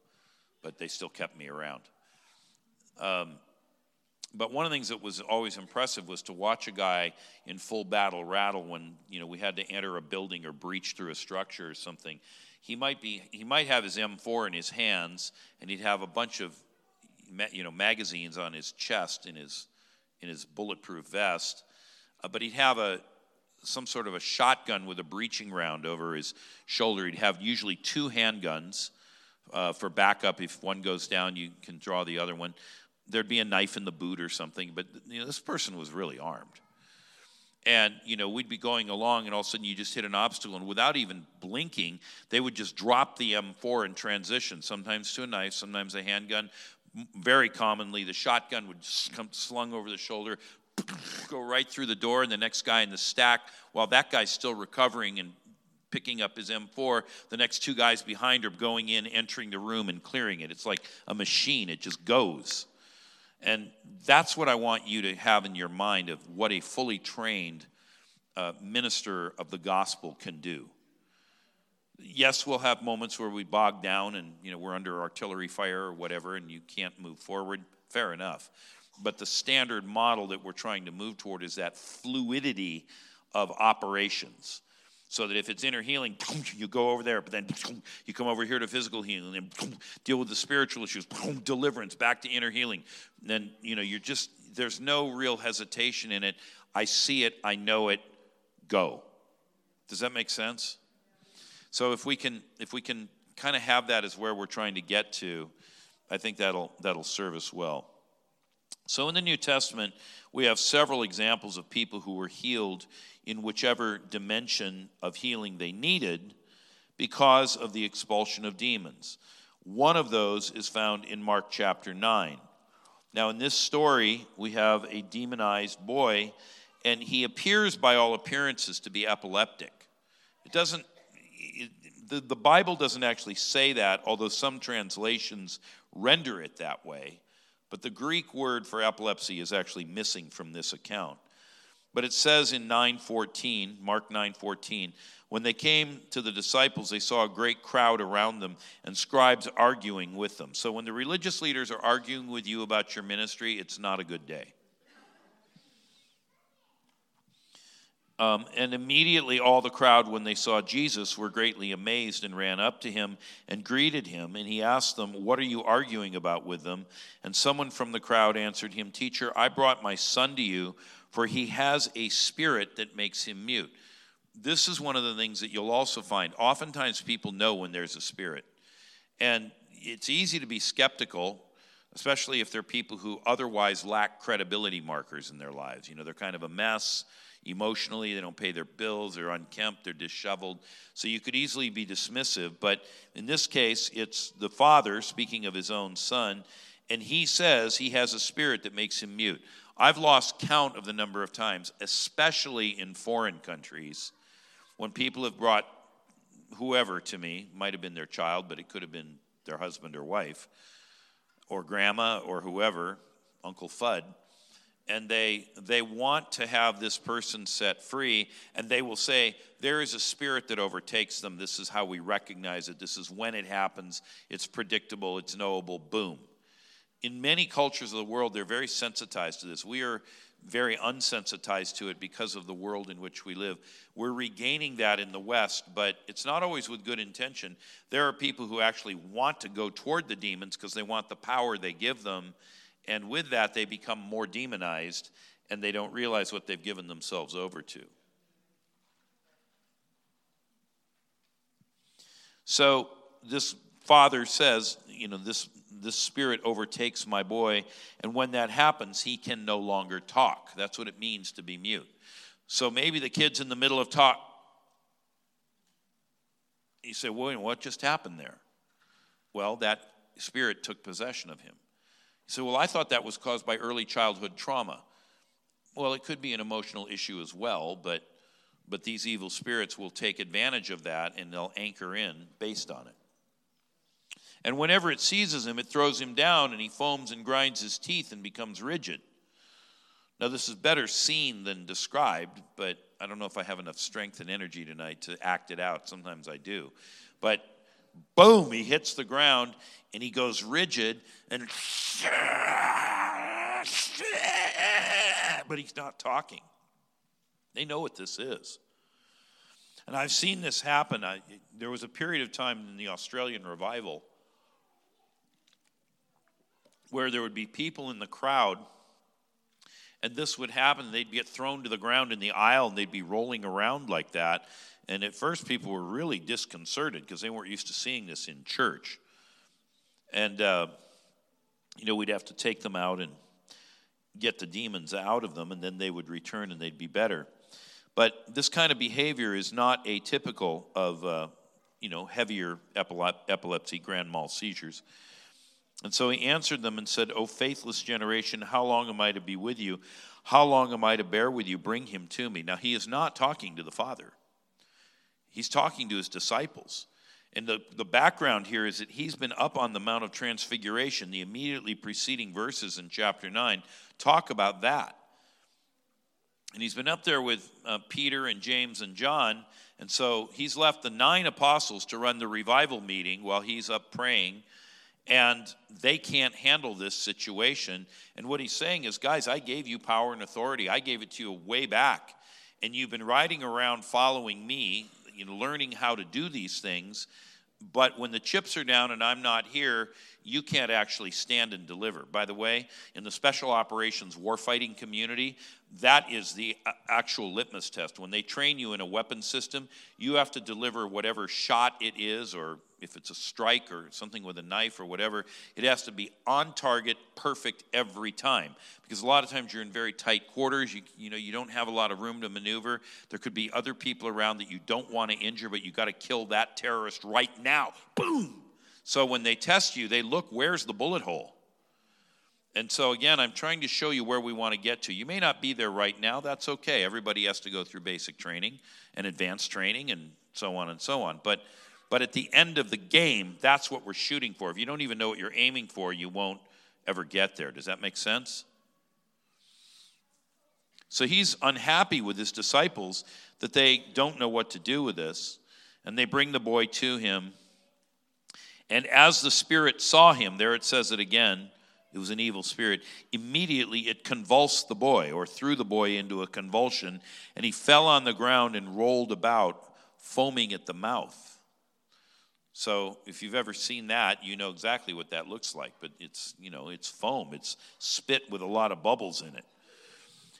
But they still kept me around. Um, but one of the things that was always impressive was to watch a guy in full battle rattle when you know we had to enter a building or breach through a structure or something he might be he might have his M4 in his hands and he'd have a bunch of you know magazines on his chest in his in his bulletproof vest uh, but he'd have a some sort of a shotgun with a breaching round over his shoulder he'd have usually two handguns uh, for backup. If one goes down, you can draw the other one. There'd be a knife in the boot or something, but you know, this person was really armed. And you know, we'd be going along, and all of a sudden you just hit an obstacle, and without even blinking, they would just drop the M4 in transition. Sometimes to a knife, sometimes a handgun. Very commonly, the shotgun would come slung over the shoulder, go right through the door, and the next guy in the stack, while that guy's still recovering and picking up his M4, the next two guys behind are going in, entering the room, and clearing it. It's like a machine, it just goes. And that's what I want you to have in your mind of what a fully trained uh, minister of the gospel can do. Yes, we'll have moments where we bog down and you know we're under artillery fire or whatever, and you can't move forward. Fair enough. But the standard model that we're trying to move toward is that fluidity of operations so that if it's inner healing, you go over there, but then you come over here to physical healing and then deal with the spiritual issues, deliverance, back to inner healing. Then, you know, you're just, there's no real hesitation in it. I see it, I know it, go. Does that make sense? So if we can, if we can kind of have that as where we're trying to get to, I think that'll, that'll serve us well. So in the New Testament, we have several examples of people who were healed in whichever dimension of healing they needed because of the expulsion of demons. One of those is found in Mark chapter 9. Now, in this story, we have a demonized boy, and he appears by all appearances to be epileptic. It doesn't, the, the Bible doesn't actually say that, although some translations render it that way. But the Greek word for epilepsy is actually missing from this account. But it says in 9:14, Mark 9:14, when they came to the disciples, they saw a great crowd around them and scribes arguing with them. So when the religious leaders are arguing with you about your ministry, it's not a good day. Um, and immediately all the crowd, when they saw Jesus, were greatly amazed and ran up to him and greeted him. And he asked them, What are you arguing about with them? And someone from the crowd answered him, Teacher, I brought my son to you, for he has a spirit that makes him mute. This is one of the things that you'll also find. Oftentimes people know when there's a spirit. And it's easy to be skeptical, especially if they're people who otherwise lack credibility markers in their lives. You know, they're kind of a mess emotionally, they don't pay their bills, they're unkempt, they're disheveled. So you could easily be dismissive, but in this case, it's the father speaking of his own son, and he says he has a spirit that makes him mute. I've lost count of the number of times, especially in foreign countries, when people have brought whoever to me, might have been their child, but it could have been their husband or wife, or grandma or whoever, Uncle Fudd and they they want to have this person set free and they will say there is a spirit that overtakes them. This is how we recognize it. This is when it happens. It's predictable. It's knowable. Boom. In many cultures of the world they're very sensitized to this. We are very unsensitized to it because of the world in which we live. We're regaining that in the west but it's not always with good intention. There are people who actually want to go toward the demons because they want the power they give them and with that, they become more demonized and they don't realize what they've given themselves over to. So this father says, you know, this, this spirit overtakes my boy, and when that happens, he can no longer talk. That's what it means to be mute. So maybe the kid's in the middle of talk. You say, well, what just happened there? Well, that spirit took possession of him. You say, well, I thought that was caused by early childhood trauma. Well, it could be an emotional issue as well, but, but these evil spirits will take advantage of that and they'll anchor in based on it. And whenever it seizes him, it throws him down and he foams and grinds his teeth and becomes rigid. Now, this is better seen than described, but I don't know if I have enough strength and energy tonight to act it out. Sometimes I do. But boom, he hits the ground and he goes rigid and but he's not talking. They know what this is. And I've seen this happen. I, there was a period of time in the Australian revival where there would be people in the crowd, and this would happen. They'd get thrown to the ground in the aisle, and they'd be rolling around like that. And at first, people were really disconcerted because they weren't used to seeing this in church. And, uh, you know, we'd have to take them out and get the demons out of them, and then they would return and they'd be better. But this kind of behavior is not atypical of, uh, you know, heavier epilepsy, grand mal seizures. And so he answered them and said, O faithless generation, how long am I to be with you? How long am I to bear with you? Bring him to me. Now, he is not talking to the Father, he's talking to his disciples. And the, the background here is that he's been up on the Mount of Transfiguration. The immediately preceding verses in chapter 9 talk about that. And he's been up there with uh, Peter and James and John. And so he's left the nine apostles to run the revival meeting while he's up praying and they can't handle this situation. And what he's saying is, guys, I gave you power and authority. I gave it to you way back. And you've been riding around following me, know, learning how to do these things. But when the chips are down and I'm not here, you can't actually stand and deliver. By the way, in the special operations warfighting community, that is the uh, actual litmus test. When they train you in a weapon system, you have to deliver whatever shot it is, or if it's a strike or something with a knife or whatever, it has to be on target, perfect every time. Because a lot of times you're in very tight quarters, you, you know, you don't have a lot of room to maneuver. There could be other people around that you don't want to injure, but you got to kill that terrorist right now. Boom! So when they test you, they look, where's the bullet hole? And so, again, I'm trying to show you where we want to get to. You may not be there right now. That's okay. Everybody has to go through basic training and advanced training and so on and so on. But, but at the end of the game, that's what we're shooting for. If you don't even know what you're aiming for, you won't ever get there. Does that make sense? So he's unhappy with his disciples that they don't know what to do with this. And they bring the boy to him. And as the Spirit saw him, there it says it again, it was an evil spirit. Immediately it convulsed the boy, or threw the boy into a convulsion, and he fell on the ground and rolled about, foaming at the mouth. So if you've ever seen that, you know exactly what that looks like. But it's, you know, it's foam, it's spit with a lot of bubbles in it.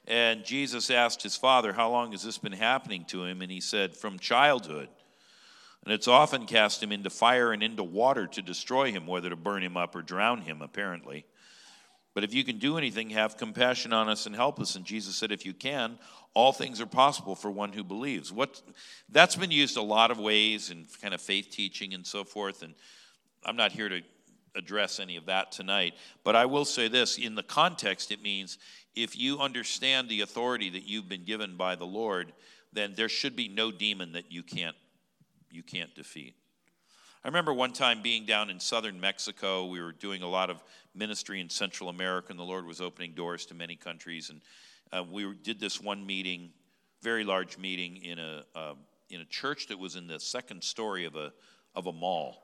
And Jesus asked his father, How long has this been happening to him? And he said, From childhood. And it's often cast him into fire and into water to destroy him, whether to burn him up or drown him, apparently. But if you can do anything, have compassion on us and help us. And Jesus said, if you can, all things are possible for one who believes. What that's been used a lot of ways in kind of faith teaching and so forth. And I'm not here to address any of that tonight. But I will say this in the context, it means if you understand the authority that you've been given by the Lord, then there should be no demon that you can't you can't defeat. I remember one time being down in southern Mexico. We were doing a lot of ministry in Central America, and the Lord was opening doors to many countries. And uh, we did this one meeting, very large meeting, in a, uh, in a church that was in the second story of a, of a mall.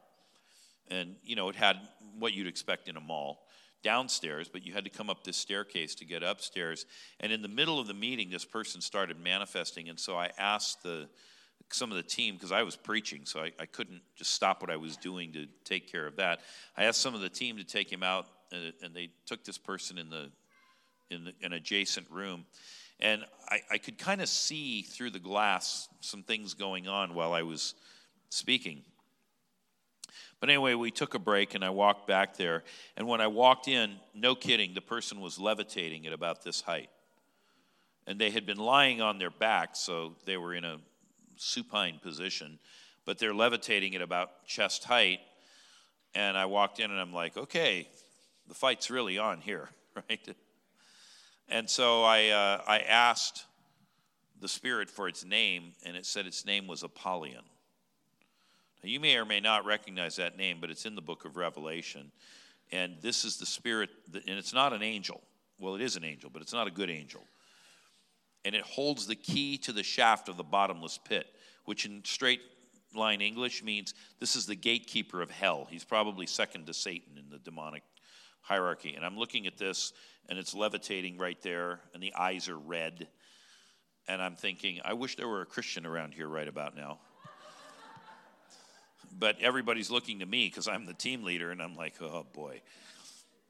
And, you know, it had what you'd expect in a mall downstairs, but you had to come up this staircase to get upstairs. And in the middle of the meeting, this person started manifesting. And so I asked the some of the team, because I was preaching, so I, I, couldn't just stop what I was doing to take care of that. I asked some of the team to take him out, and, uh, and they took this person in the in the, an adjacent room, and I, I could kind of see through the glass some things going on while I was speaking. But anyway, we took a break, and I walked back there. And when I walked in, no kidding, the person was levitating at about this height. And they had been lying on their back, so they were in a supine position, but they're levitating at about chest height. And I walked in and I'm like, okay, the fight's really on here, right? And so I, uh, I asked the spirit for its name, and it said its name was Apollyon. Now, you may or may not recognize that name, but it's in the book of Revelation. And this is the spirit, that, and it's not an angel. Well, it is an angel, but it's not a good angel and it holds the key to the shaft of the bottomless pit, which in straight line English means this is the gatekeeper of hell. He's probably second to Satan in the demonic hierarchy. And I'm looking at this, and it's levitating right there, and the eyes are red. And I'm thinking, I wish there were a Christian around here right about now. but everybody's looking to me because I'm the team leader, and I'm like, oh boy.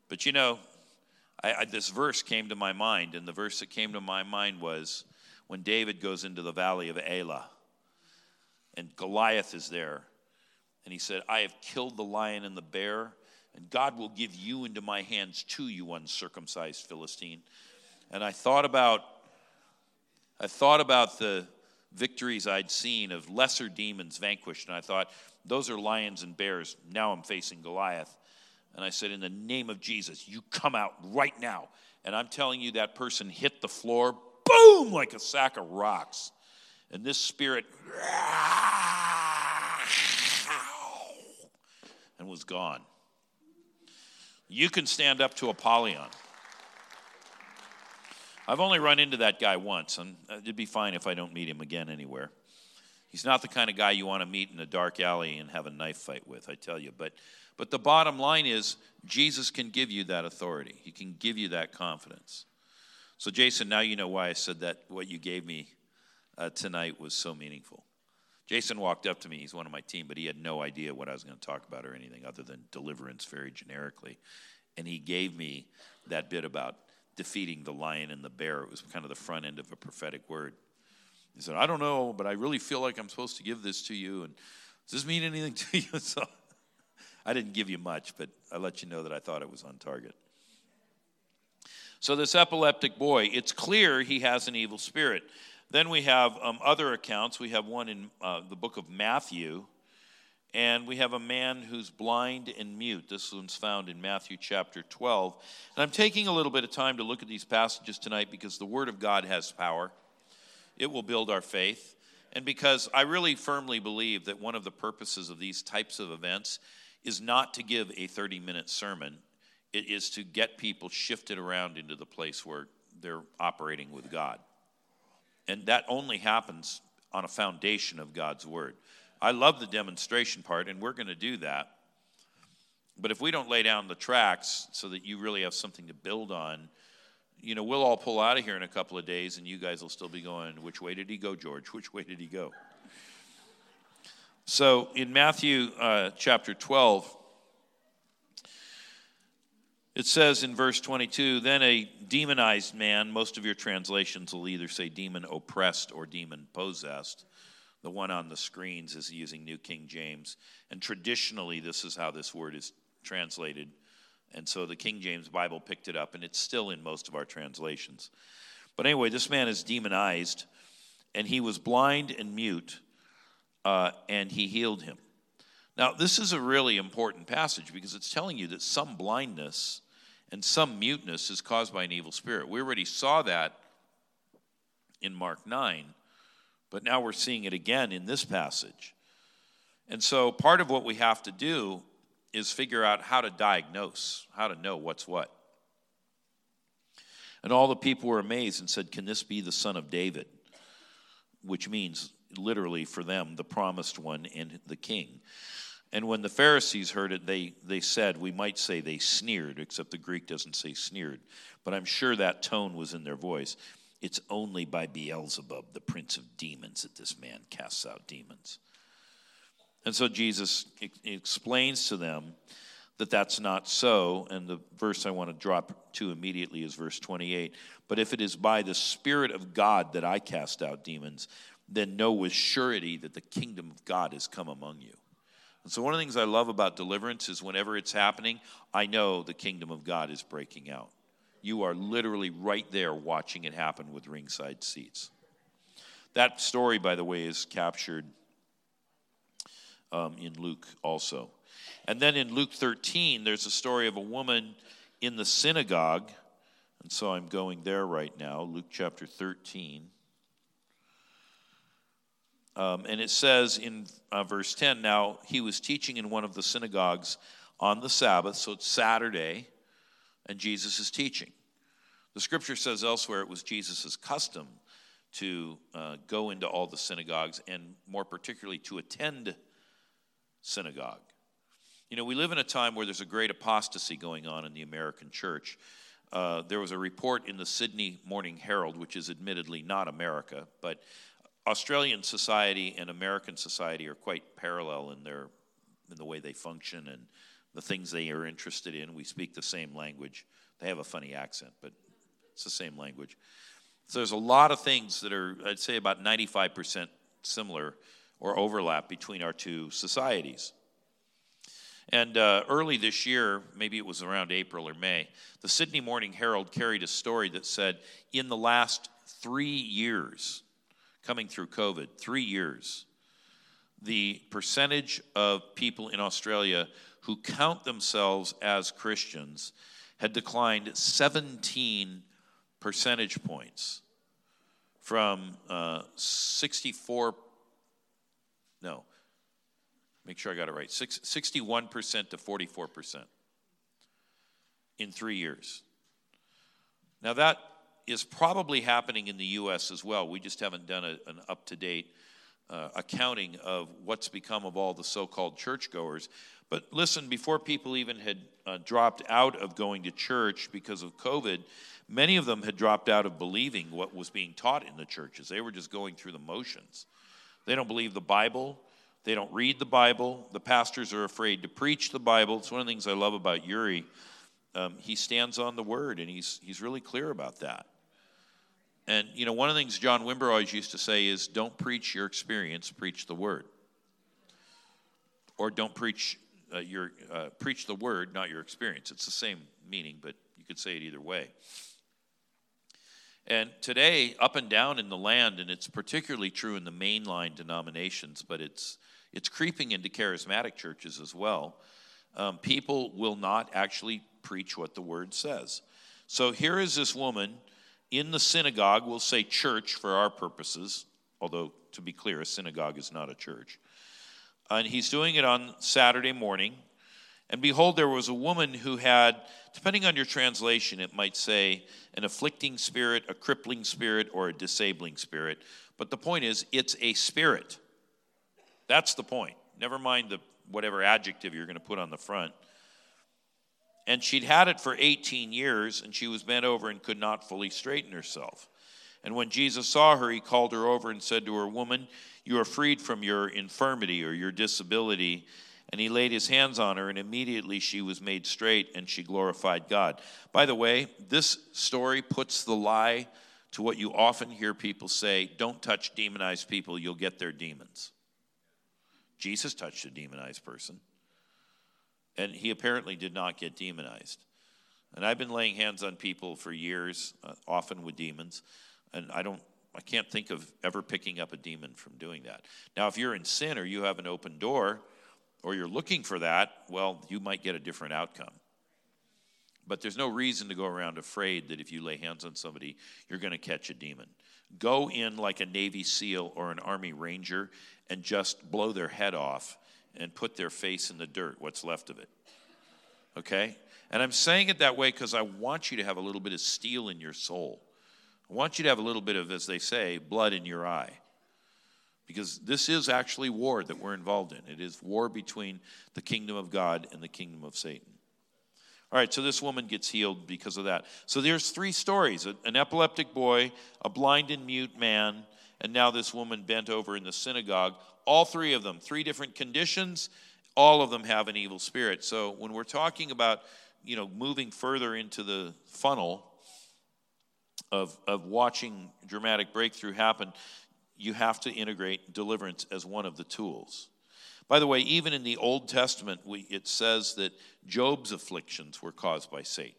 But you know, I, I, this verse came to my mind, and the verse that came to my mind was when David goes into the valley of Elah, and Goliath is there. And he said, I have killed the lion and the bear, and God will give you into my hands too, you uncircumcised Philistine. And I thought about I thought about the victories I'd seen of lesser demons vanquished, and I thought, those are lions and bears. Now I'm facing Goliath. And I said, In the name of Jesus, you come out right now. And I'm telling you, that person hit the floor, boom, like a sack of rocks. And this spirit, and was gone. You can stand up to Apollyon. I've only run into that guy once, and it'd be fine if I don't meet him again anywhere. He's not the kind of guy you want to meet in a dark alley and have a knife fight with, I tell you. But, but the bottom line is, Jesus can give you that authority, He can give you that confidence. So, Jason, now you know why I said that what you gave me uh, tonight was so meaningful. Jason walked up to me. He's one of my team, but he had no idea what I was going to talk about or anything other than deliverance very generically. And he gave me that bit about defeating the lion and the bear. It was kind of the front end of a prophetic word. He said, I don't know, but I really feel like I'm supposed to give this to you. And does this mean anything to you? So I didn't give you much, but I let you know that I thought it was on target. So, this epileptic boy, it's clear he has an evil spirit. Then we have um, other accounts. We have one in uh, the book of Matthew, and we have a man who's blind and mute. This one's found in Matthew chapter 12. And I'm taking a little bit of time to look at these passages tonight because the Word of God has power it will build our faith. And because I really firmly believe that one of the purposes of these types of events is not to give a 30 minute sermon, it is to get people shifted around into the place where they're operating with God. And that only happens on a foundation of God's Word. I love the demonstration part, and we're going to do that. But if we don't lay down the tracks so that you really have something to build on, you know, we'll all pull out of here in a couple of days, and you guys will still be going, Which way did he go, George? Which way did he go? So in Matthew uh, chapter 12, it says in verse 22 Then a demonized man, most of your translations will either say demon oppressed or demon possessed. The one on the screens is using New King James. And traditionally, this is how this word is translated and so the King James Bible picked it up, and it's still in most of our translations. But anyway, this man is demonized, and he was blind and mute, uh, and he healed him. Now, this is a really important passage because it's telling you that some blindness and some muteness is caused by an evil spirit. We already saw that in Mark 9, but now we're seeing it again in this passage. And so, part of what we have to do is figure out how to diagnose, how to know what's what. And all the people were amazed and said, Can this be the son of David? Which means, literally, for them, the promised one and the king. And when the Pharisees heard it, they, they said, we might say they sneered, except the Greek doesn't say sneered. But I'm sure that tone was in their voice. It's only by Beelzebub, the prince of demons, that this man casts out demons. And so Jesus explains to them that that's not so. And the verse I want to drop to immediately is verse 28. But if it is by the Spirit of God that I cast out demons, then know with surety that the kingdom of God has come among you. And so, one of the things I love about deliverance is whenever it's happening, I know the kingdom of God is breaking out. You are literally right there watching it happen with ringside seats. That story, by the way, is captured um, in Luke also. And then in Luke 13, there's a story of a woman in the synagogue. And so I'm going there right now, Luke chapter 13. Um, and it says in uh, verse 10 now he was teaching in one of the synagogues on the Sabbath, so it's Saturday, and Jesus is teaching. The scripture says elsewhere it was Jesus' custom to uh, go into all the synagogues and more particularly to attend synagogue. You know, we live in a time where there's a great apostasy going on in the American church. Uh, there was a report in the Sydney Morning Herald, which is admittedly not America, but Australian society and American society are quite parallel in their in the way they function and the things they are interested in. We speak the same language. They have a funny accent, but it's the same language. So there's a lot of things that are, I'd say, about 95% similar or overlap between our two societies. And uh, early this year, maybe it was around April or May, the Sydney Morning Herald carried a story that said in the last three years, coming through COVID, three years, the percentage of people in Australia who count themselves as Christians had declined 17 percentage points from uh, 64, no, make sure I got it right, Six, 61% to 44% in three years. Now, that is probably happening in the U.S. as well. We just haven't done a, an up to date uh, accounting of what's become of all the so called churchgoers. But listen, before people even had uh, dropped out of going to church because of COVID, many of them had dropped out of believing what was being taught in the churches. They were just going through the motions. They don't believe the Bible. They don't read the Bible. The pastors are afraid to preach the Bible. It's one of the things I love about Yuri. Um, he stands on the word, and he's, he's really clear about that. And, you know, one of the things John Wimber always used to say is don't preach your experience, preach the word. Or don't preach uh, your, uh, preach the word, not your experience. It's the same meaning, but you could say it either way. And today, up and down in the land, and it's particularly true in the mainline denominations, but it's, it's creeping into charismatic churches as well. Um, people will not actually preach what the word says. So here is this woman in the synagogue, we'll say church for our purposes, although to be clear, a synagogue is not a church. And he's doing it on Saturday morning. And behold, there was a woman who had, depending on your translation, it might say an afflicting spirit, a crippling spirit, or a disabling spirit. But the point is, it's a spirit. That's the point. Never mind the whatever adjective you're going to put on the front. And she'd had it for 18 years, and she was bent over and could not fully straighten herself. And when Jesus saw her, he called her over and said to her, Woman, you are freed from your infirmity or your disability. And he laid his hands on her, and immediately she was made straight, and she glorified God. By the way, this story puts the lie to what you often hear people say don't touch demonized people, you'll get their demons. Jesus touched a demonized person. And he apparently did not get demonized. And I've been laying hands on people for years, uh, often with demons, and I don't I can't think of ever picking up a demon from doing that. Now, if you're in sin or you have an open door or you're looking for that, well, you might get a different outcome. But there's no reason to go around afraid that if you lay hands on somebody, you're going to catch a demon. Go in like a Navy SEAL or an Army Ranger and just blow their head off and put their face in the dirt, what's left of it. Okay? And I'm saying it that way because I want you to have a little bit of steel in your soul. I want you to have a little bit of, as they say, blood in your eye. Because this is actually war that we're involved in. It is war between the kingdom of God and the kingdom of Satan. All right, so this woman gets healed because of that. So there's three stories an epileptic boy, a blind and mute man, and now this woman bent over in the synagogue. All three of them, three different conditions, all of them have an evil spirit. So when we're talking about, you know, moving further into the funnel of, of watching dramatic breakthrough happen, you have to integrate deliverance as one of the tools. By the way, even in the Old Testament, we, it says that Job's afflictions were caused by Satan.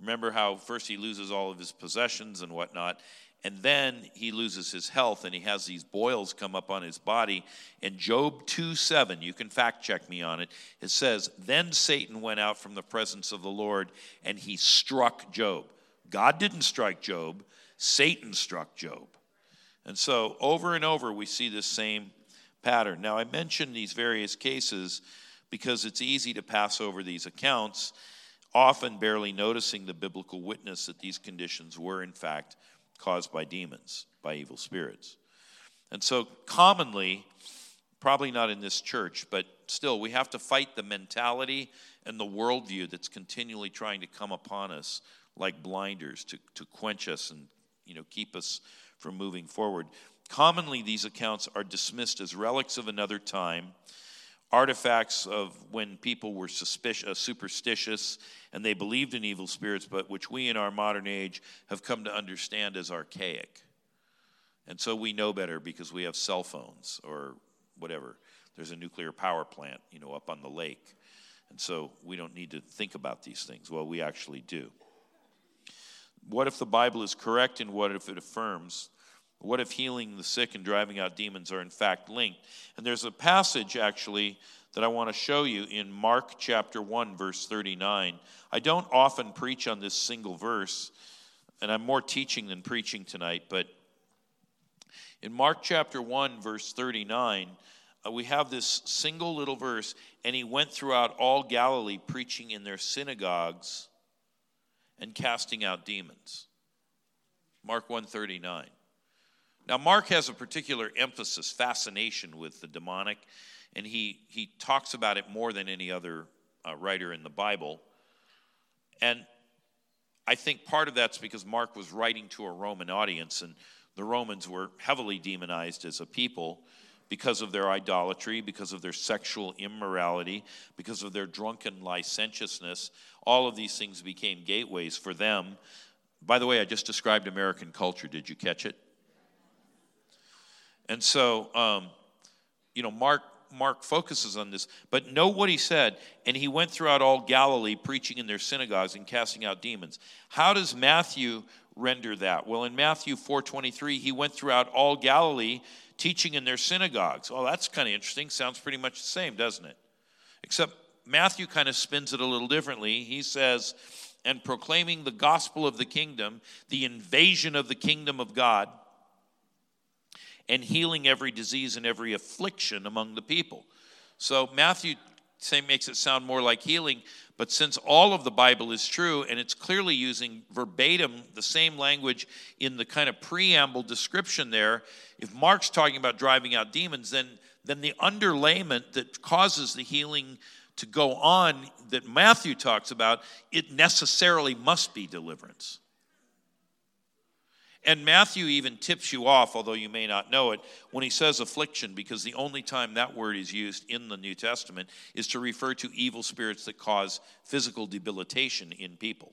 Remember how first he loses all of his possessions and whatnot, and then he loses his health and he has these boils come up on his body. And Job 2 7, you can fact check me on it, it says, Then Satan went out from the presence of the Lord and he struck Job. God didn't strike Job, Satan struck Job. And so over and over we see this same pattern. Now, I mention these various cases because it's easy to pass over these accounts, often barely noticing the biblical witness that these conditions were, in fact, caused by demons, by evil spirits. And so, commonly, probably not in this church, but still, we have to fight the mentality and the worldview that's continually trying to come upon us like blinders to, to quench us and you know, keep us from moving forward. Commonly, these accounts are dismissed as relics of another time, artifacts of when people were suspicious, uh, superstitious and they believed in evil spirits, but which we in our modern age have come to understand as archaic. And so we know better because we have cell phones or whatever. there's a nuclear power plant, you know, up on the lake. And so we don't need to think about these things. Well, we actually do. What if the Bible is correct and what if it affirms? What if healing the sick and driving out demons are in fact linked? And there's a passage actually that I want to show you in Mark chapter 1, verse 39. I don't often preach on this single verse, and I'm more teaching than preaching tonight, but in Mark chapter 1, verse 39, uh, we have this single little verse, and he went throughout all Galilee preaching in their synagogues and casting out demons. Mark 139. Now, Mark has a particular emphasis, fascination with the demonic, and he, he talks about it more than any other uh, writer in the Bible. And I think part of that's because Mark was writing to a Roman audience, and the Romans were heavily demonized as a people because of their idolatry, because of their sexual immorality, because of their drunken licentiousness. All of these things became gateways for them. By the way, I just described American culture. Did you catch it? And so, um, you know, Mark Mark focuses on this. But know what he said, and he went throughout all Galilee, preaching in their synagogues and casting out demons. How does Matthew render that? Well, in Matthew 4:23, he went throughout all Galilee, teaching in their synagogues. Oh, that's kind of interesting. Sounds pretty much the same, doesn't it? Except Matthew kind of spins it a little differently. He says, and proclaiming the gospel of the kingdom, the invasion of the kingdom of God, and healing every disease and every affliction among the people. So Matthew makes it sound more like healing, but since all of the Bible is true and it's clearly using verbatim the same language in the kind of preamble description there, if Mark's talking about driving out demons, then, then the underlayment that causes the healing to go on that Matthew talks about, it necessarily must be deliverance. And Matthew even tips you off, although you may not know it, when he says affliction, because the only time that word is used in the New Testament is to refer to evil spirits that cause physical debilitation in people.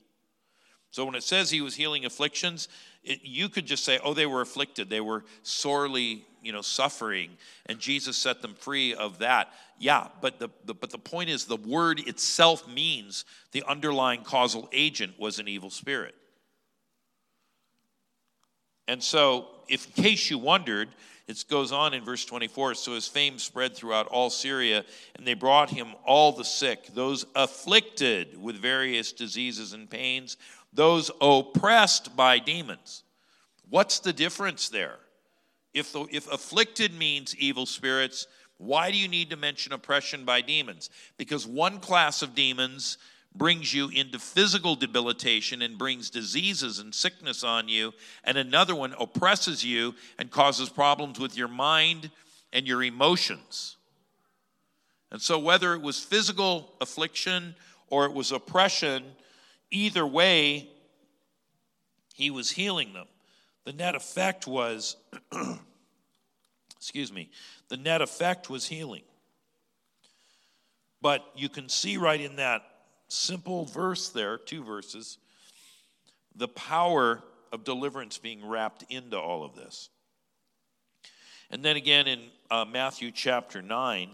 So when it says he was healing afflictions, it, you could just say, oh, they were afflicted. They were sorely, you know, suffering, and Jesus set them free of that. Yeah, but the, the, but the point is the word itself means the underlying causal agent was an evil spirit. And so, if in case you wondered, it goes on in verse 24 so his fame spread throughout all Syria, and they brought him all the sick, those afflicted with various diseases and pains, those oppressed by demons. What's the difference there? If, the, if afflicted means evil spirits, why do you need to mention oppression by demons? Because one class of demons brings you into physical debilitation and brings diseases and sickness on you, and another one oppresses you and causes problems with your mind and your emotions. And so, whether it was physical affliction or it was oppression, either way, he was healing them. The net effect was, excuse me, the net effect was healing. But you can see right in that simple verse there, two verses, the power of deliverance being wrapped into all of this. And then again in uh, Matthew chapter 9,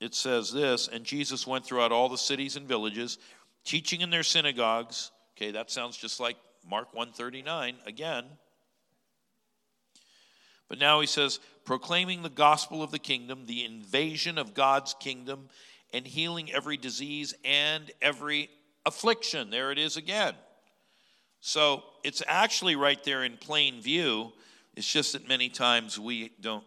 it says this And Jesus went throughout all the cities and villages, teaching in their synagogues. Okay, that sounds just like Mark 139 again. But now he says, proclaiming the gospel of the kingdom, the invasion of God's kingdom, and healing every disease and every affliction. There it is again. So it's actually right there in plain view. It's just that many times we don't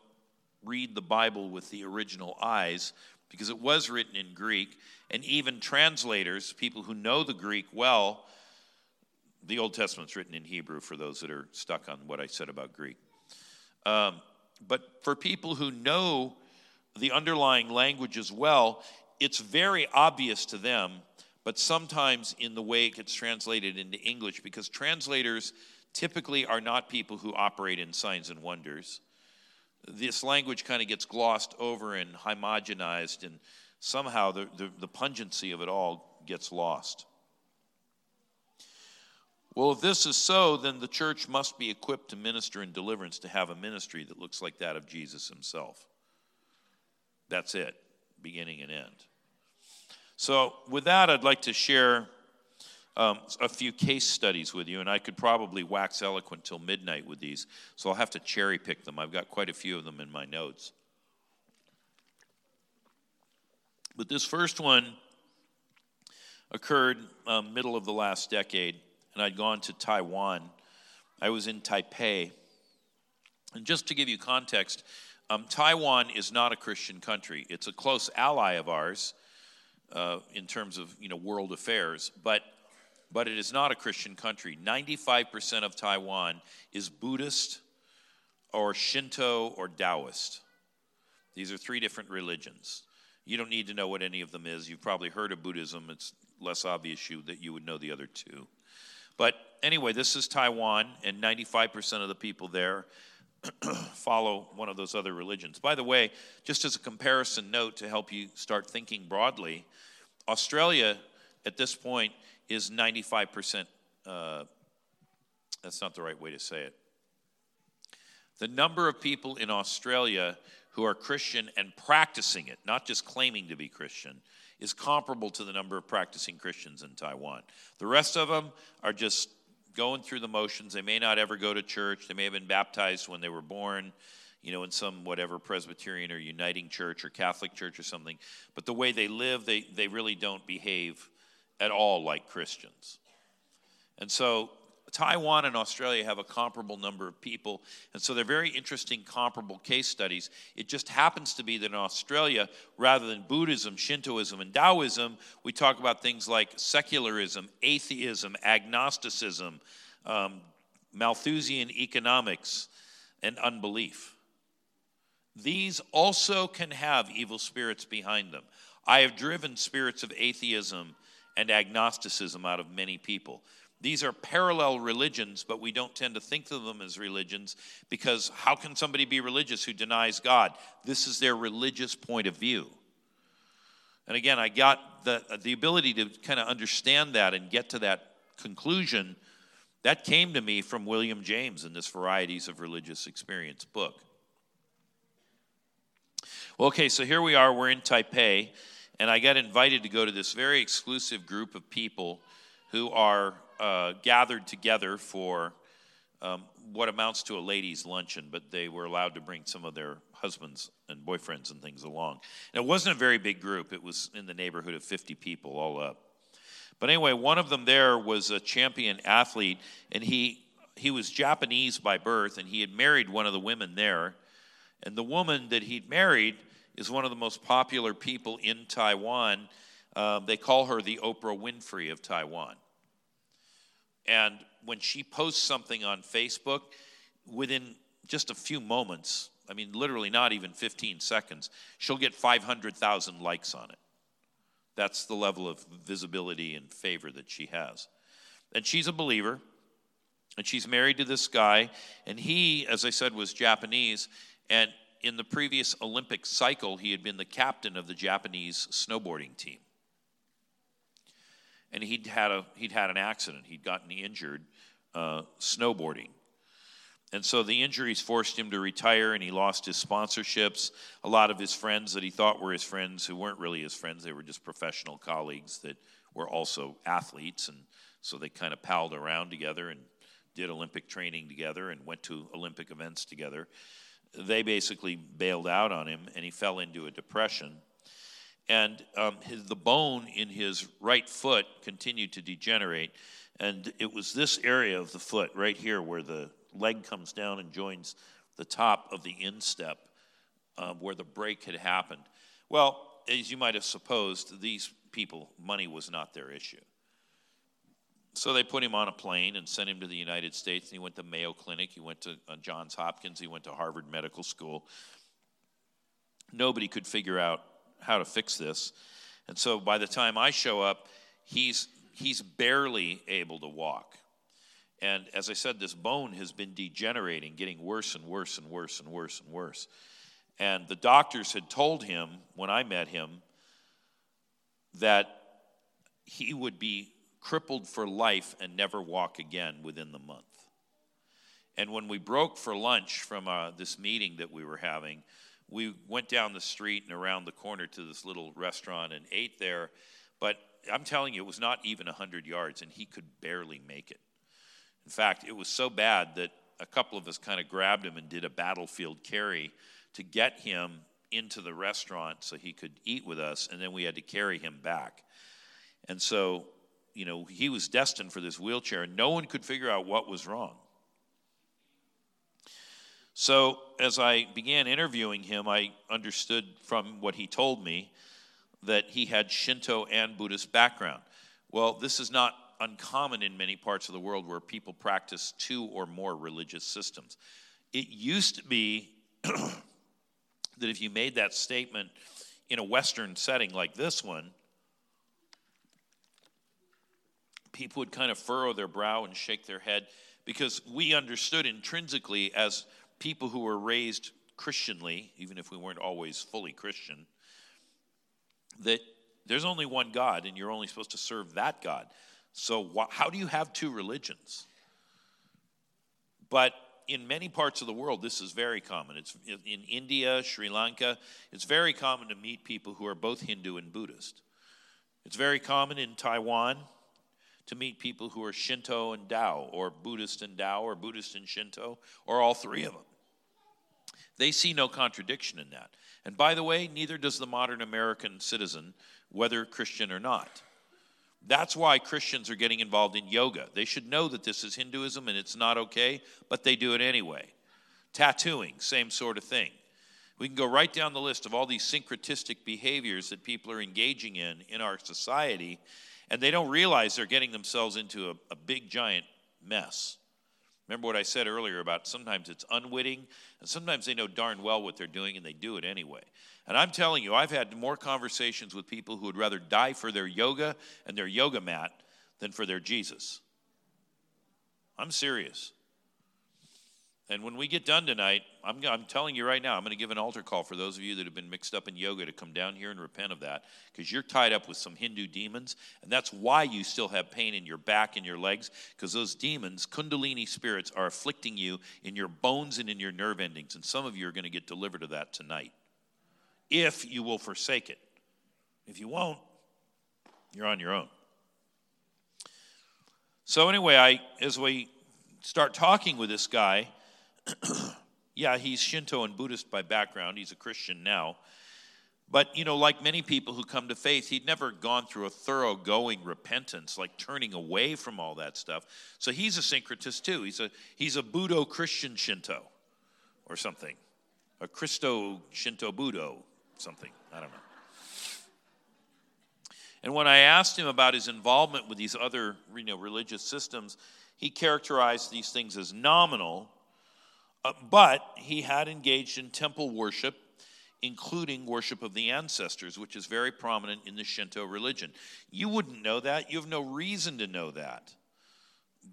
read the Bible with the original eyes because it was written in Greek. And even translators, people who know the Greek well, the Old Testament's written in Hebrew for those that are stuck on what I said about Greek. Um, but for people who know the underlying language as well, it's very obvious to them, but sometimes in the way it gets translated into English, because translators typically are not people who operate in signs and wonders. This language kind of gets glossed over and homogenized, and somehow the, the, the pungency of it all gets lost. Well, if this is so, then the church must be equipped to minister in deliverance, to have a ministry that looks like that of Jesus himself. That's it, beginning and end. So, with that, I'd like to share um, a few case studies with you, and I could probably wax eloquent till midnight with these, so I'll have to cherry pick them. I've got quite a few of them in my notes. But this first one occurred um, middle of the last decade, and I'd gone to Taiwan. I was in Taipei. And just to give you context, um, Taiwan is not a Christian country. It's a close ally of ours uh, in terms of you know world affairs, but but it is not a Christian country. 95% of Taiwan is Buddhist or Shinto or Taoist. These are three different religions. You don't need to know what any of them is. You've probably heard of Buddhism. It's less obvious you that you would know the other two. But anyway, this is Taiwan, and 95% of the people there follow one of those other religions. By the way, just as a comparison note to help you start thinking broadly, Australia at this point is 95%. Uh, that's not the right way to say it. The number of people in Australia who are Christian and practicing it, not just claiming to be Christian, is comparable to the number of practicing Christians in Taiwan. The rest of them are just going through the motions. They may not ever go to church. They may have been baptized when they were born, you know, in some whatever Presbyterian or Uniting Church or Catholic Church or something. But the way they live, they, they really don't behave at all like Christians. And so Taiwan and Australia have a comparable number of people, and so they're very interesting comparable case studies. It just happens to be that in Australia, rather than Buddhism, Shintoism, and Taoism, we talk about things like secularism, atheism, agnosticism, um, Malthusian economics, and unbelief. These also can have evil spirits behind them. I have driven spirits of atheism and agnosticism out of many people. These are parallel religions, but we don't tend to think of them as religions because how can somebody be religious who denies God? This is their religious point of view. And again, I got the, the ability to kind of understand that and get to that conclusion. That came to me from William James in this Varieties of Religious Experience book. Well, okay, so here we are. We're in Taipei and I got invited to go to this very exclusive group of people who are uh, gathered together for um, what amounts to a ladies' luncheon, but they were allowed to bring some of their husbands and boyfriends and things along. And it wasn't a very big group, it was in the neighborhood of 50 people all up. But anyway, one of them there was a champion athlete, and he he was Japanese by birth, and he had married one of the women there. And the woman that he'd married is one of the most popular people in Taiwan. Um, they call her the Oprah Winfrey of Taiwan. And when she posts something on Facebook, within just a few moments, I mean, literally not even 15 seconds, she'll get 500,000 likes on it. That's the level of visibility and favor that she has. And she's a believer, and she's married to this guy, and he, as I said, was Japanese, and in the previous Olympic cycle, he had been the captain of the Japanese snowboarding team. And he'd had, a, he'd had an accident. He'd gotten injured uh, snowboarding. And so the injuries forced him to retire, and he lost his sponsorships. A lot of his friends that he thought were his friends, who weren't really his friends, they were just professional colleagues that were also athletes. And so they kind of palled around together and did Olympic training together and went to Olympic events together they basically bailed out on him and he fell into a depression. And um, his, the bone in his right foot continued to degenerate. And it was this area of the foot right here where the leg comes down and joins the top of the instep um, where the break had happened. Well, as you might have supposed, these people, money was not their issue. So they put him on a plane and sent him to the United States. And he went to Mayo Clinic, he went to uh, Johns Hopkins, he went to Harvard Medical School. Nobody could figure out how to fix this. And so by the time I show up, he's, he's barely able to walk. And as I said, this bone has been degenerating, getting worse and worse and worse and worse and worse. And the doctors had told him when I met him that he would be crippled for life and never walk again within the month. And when we broke for lunch from uh, this meeting that we were having, we went down the street and around the corner to this little restaurant and ate there. But I'm telling you, it was not even 100 yards, and he could barely make it. In fact, it was so bad that a couple of us kind of grabbed him and did a battlefield carry to get him into the restaurant so he could eat with us, and then we had to carry him back. And so, you know, he was destined for this wheelchair, and no one could figure out what was wrong. So, as I began interviewing him, I understood from what he told me that he had Shinto and Buddhist background. Well, this is not uncommon in many parts of the world where people practice two or more religious systems. It used to be that if you made that statement in a Western setting like this one, people would kind of furrow their brow and shake their head because we understood intrinsically as people who were raised Christianly, even if we weren't always fully Christian, that there's only one God and you're only supposed to serve that God. So, wh- how do you have two religions? But in many parts of the world, this is very common. It's in India, Sri Lanka, it's very common to meet people who are both Hindu and Buddhist. It's very common in Taiwan to meet people who are Shinto and Tao, or Buddhist and Tao, or Buddhist and Shinto, or all three of them. They see no contradiction in that. And by the way, neither does the modern American citizen, whether Christian or not. That's why Christians are getting involved in yoga. They should know that this is Hinduism and it's not okay, but they do it anyway. Tattooing, same sort of thing. We can go right down the list of all these syncretistic behaviors that people are engaging in in our society, and they don't realize they're getting themselves into a, a big, giant mess. Remember what I said earlier about sometimes it's unwitting, and sometimes they know darn well what they're doing and they do it anyway. And I'm telling you, I've had more conversations with people who would rather die for their yoga and their yoga mat than for their Jesus. I'm serious. And when we get done tonight, I'm, I'm telling you right now, I'm going to give an altar call for those of you that have been mixed up in yoga to come down here and repent of that because you're tied up with some Hindu demons. And that's why you still have pain in your back and your legs because those demons, Kundalini spirits, are afflicting you in your bones and in your nerve endings. And some of you are going to get delivered of that tonight if you will forsake it. If you won't, you're on your own. So, anyway, I, as we start talking with this guy, yeah, he's Shinto and Buddhist by background. He's a Christian now. But, you know, like many people who come to faith, he'd never gone through a thoroughgoing repentance, like turning away from all that stuff. So he's a syncretist too. He's a, he's a Budo Christian Shinto or something, a Christo Shinto Budo something. I don't know. And when I asked him about his involvement with these other you know, religious systems, he characterized these things as nominal uh, but he had engaged in temple worship, including worship of the ancestors, which is very prominent in the Shinto religion. You wouldn't know that. You have no reason to know that.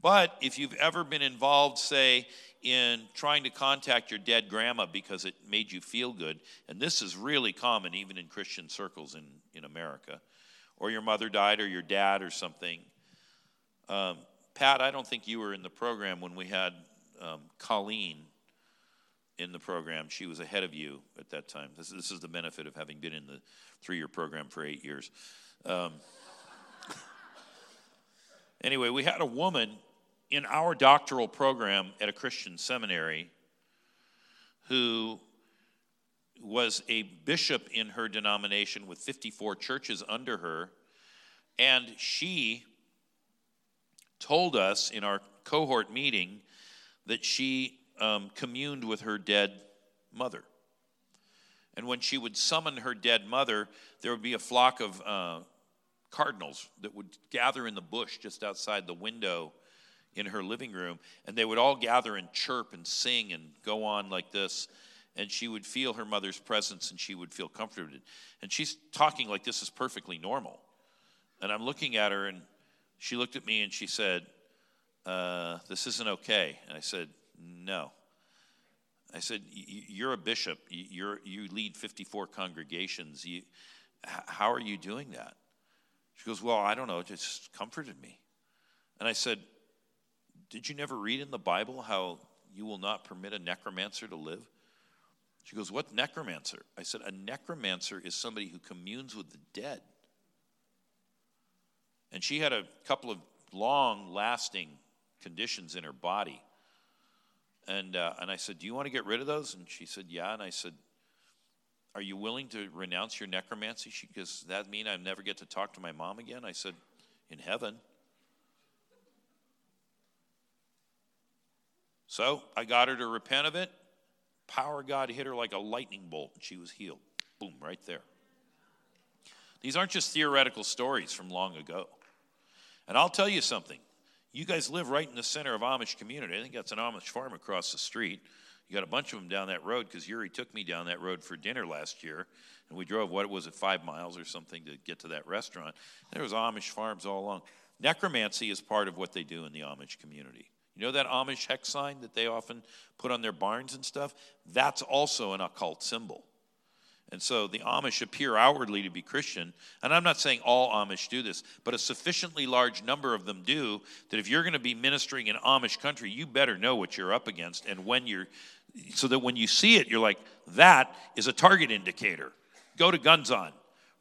But if you've ever been involved, say, in trying to contact your dead grandma because it made you feel good, and this is really common even in Christian circles in, in America, or your mother died or your dad or something. Um, Pat, I don't think you were in the program when we had um, Colleen in the program. She was ahead of you at that time. This, this is the benefit of having been in the three year program for eight years. Um, anyway, we had a woman in our doctoral program at a Christian seminary who was a bishop in her denomination with 54 churches under her. And she told us in our cohort meeting that she um, communed with her dead mother. And when she would summon her dead mother, there would be a flock of uh, cardinals that would gather in the bush just outside the window in her living room. And they would all gather and chirp and sing and go on like this. And she would feel her mother's presence and she would feel comforted. And she's talking like this is perfectly normal. And I'm looking at her and she looked at me and she said, uh, This isn't okay. And I said, no. I said, You're a bishop. You're, you lead 54 congregations. You, how are you doing that? She goes, Well, I don't know. It just comforted me. And I said, Did you never read in the Bible how you will not permit a necromancer to live? She goes, What necromancer? I said, A necromancer is somebody who communes with the dead. And she had a couple of long lasting conditions in her body. And, uh, and I said, Do you want to get rid of those? And she said, Yeah. And I said, Are you willing to renounce your necromancy? She goes, that mean I never get to talk to my mom again? I said, In heaven. So I got her to repent of it. Power God hit her like a lightning bolt, and she was healed. Boom, right there. These aren't just theoretical stories from long ago. And I'll tell you something. You guys live right in the center of Amish community. I think that's an Amish farm across the street. You got a bunch of them down that road because Yuri took me down that road for dinner last year, and we drove what was it, five miles or something to get to that restaurant. There was Amish farms all along. Necromancy is part of what they do in the Amish community. You know that Amish hex sign that they often put on their barns and stuff? That's also an occult symbol. And so the Amish appear outwardly to be Christian. And I'm not saying all Amish do this, but a sufficiently large number of them do that if you're going to be ministering in Amish country, you better know what you're up against and when you're, so that when you see it, you're like, that is a target indicator. Go to guns on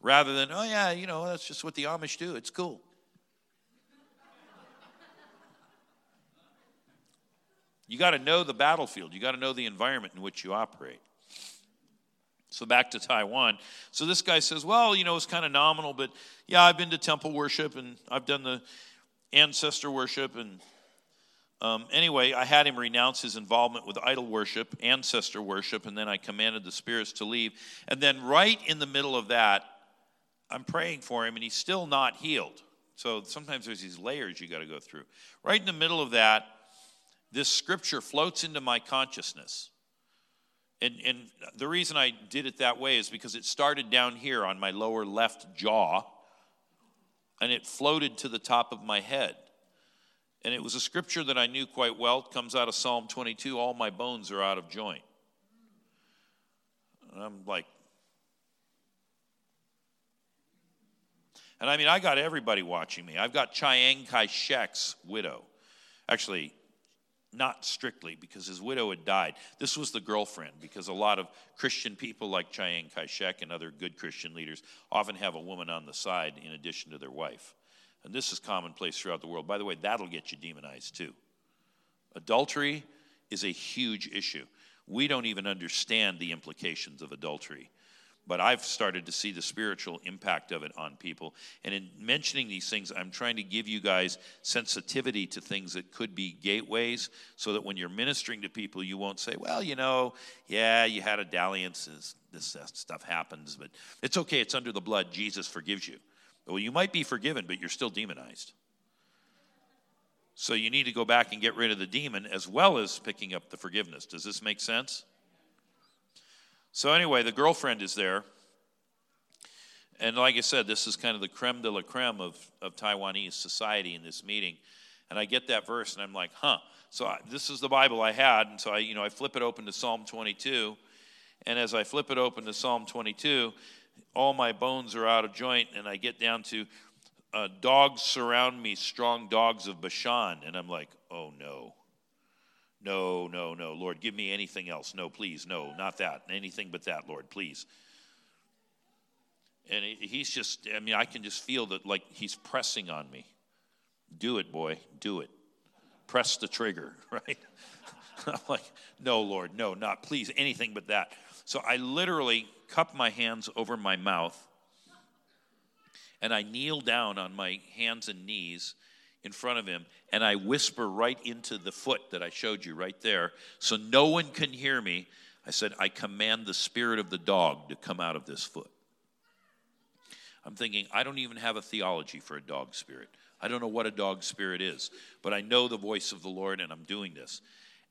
rather than, oh, yeah, you know, that's just what the Amish do. It's cool. You got to know the battlefield, you got to know the environment in which you operate. So back to Taiwan. So this guy says, Well, you know, it's kind of nominal, but yeah, I've been to temple worship and I've done the ancestor worship. And um, anyway, I had him renounce his involvement with idol worship, ancestor worship, and then I commanded the spirits to leave. And then right in the middle of that, I'm praying for him and he's still not healed. So sometimes there's these layers you got to go through. Right in the middle of that, this scripture floats into my consciousness. And, and the reason I did it that way is because it started down here on my lower left jaw and it floated to the top of my head. And it was a scripture that I knew quite well. It comes out of Psalm 22 All my bones are out of joint. And I'm like, and I mean, I got everybody watching me. I've got Chiang Kai shek's widow. Actually, not strictly, because his widow had died. This was the girlfriend, because a lot of Christian people like Chiang Kai shek and other good Christian leaders often have a woman on the side in addition to their wife. And this is commonplace throughout the world. By the way, that'll get you demonized too. Adultery is a huge issue. We don't even understand the implications of adultery but I've started to see the spiritual impact of it on people. And in mentioning these things, I'm trying to give you guys sensitivity to things that could be gateways so that when you're ministering to people, you won't say, well, you know, yeah, you had a dalliance, this stuff happens, but it's okay, it's under the blood, Jesus forgives you. Well, you might be forgiven, but you're still demonized. So you need to go back and get rid of the demon as well as picking up the forgiveness. Does this make sense? So, anyway, the girlfriend is there. And like I said, this is kind of the creme de la creme of, of Taiwanese society in this meeting. And I get that verse and I'm like, huh. So I, this is the Bible I had. And so I, you know, I flip it open to Psalm 22. And as I flip it open to Psalm 22, all my bones are out of joint. And I get down to uh, dogs surround me, strong dogs of Bashan. And I'm like, oh no. No, no, no. Lord, give me anything else. No, please. No, not that. Anything but that, Lord, please. And he's just, I mean, I can just feel that like he's pressing on me. Do it, boy. Do it. Press the trigger, right? I'm like, no, Lord, no, not please, anything but that. So I literally cup my hands over my mouth and I kneel down on my hands and knees in front of him and I whisper right into the foot that I showed you right there so no one can hear me. I said, I command the spirit of the dog to come out of this foot. I'm thinking, I don't even have a theology for a dog spirit. I don't know what a dog spirit is, but I know the voice of the Lord and I'm doing this.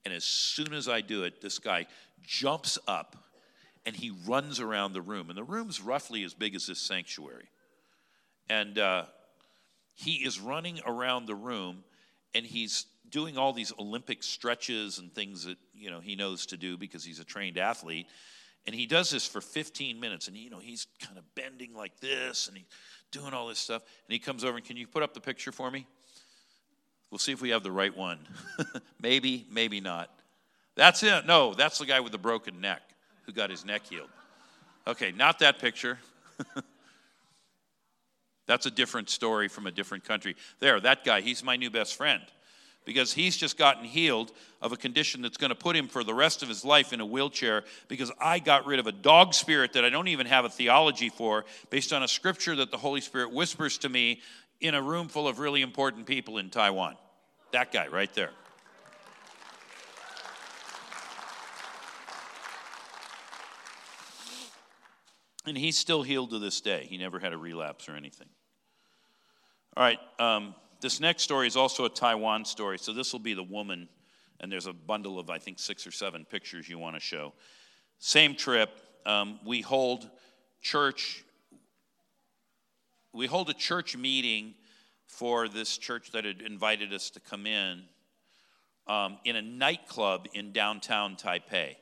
And as soon as I do it, this guy jumps up and he runs around the room. And the room's roughly as big as this sanctuary. And uh, he is running around the room and he's doing all these Olympic stretches and things that you know he knows to do because he's a trained athlete. And he does this for 15 minutes, and you know he's kind of bending like this, and he's doing all this stuff. And he comes over and can you put up the picture for me? We'll see if we have the right one. maybe, maybe not. That's it. No, that's the guy with the broken neck. who got his neck healed. Okay, not that picture. That's a different story from a different country. There, that guy, he's my new best friend because he's just gotten healed of a condition that's going to put him for the rest of his life in a wheelchair because I got rid of a dog spirit that I don't even have a theology for based on a scripture that the Holy Spirit whispers to me in a room full of really important people in Taiwan. That guy right there. And he's still healed to this day. He never had a relapse or anything. All right, um, this next story is also a Taiwan story. So this will be the woman, and there's a bundle of, I think, six or seven pictures you want to show. Same trip. Um, we hold church. We hold a church meeting for this church that had invited us to come in um, in a nightclub in downtown Taipei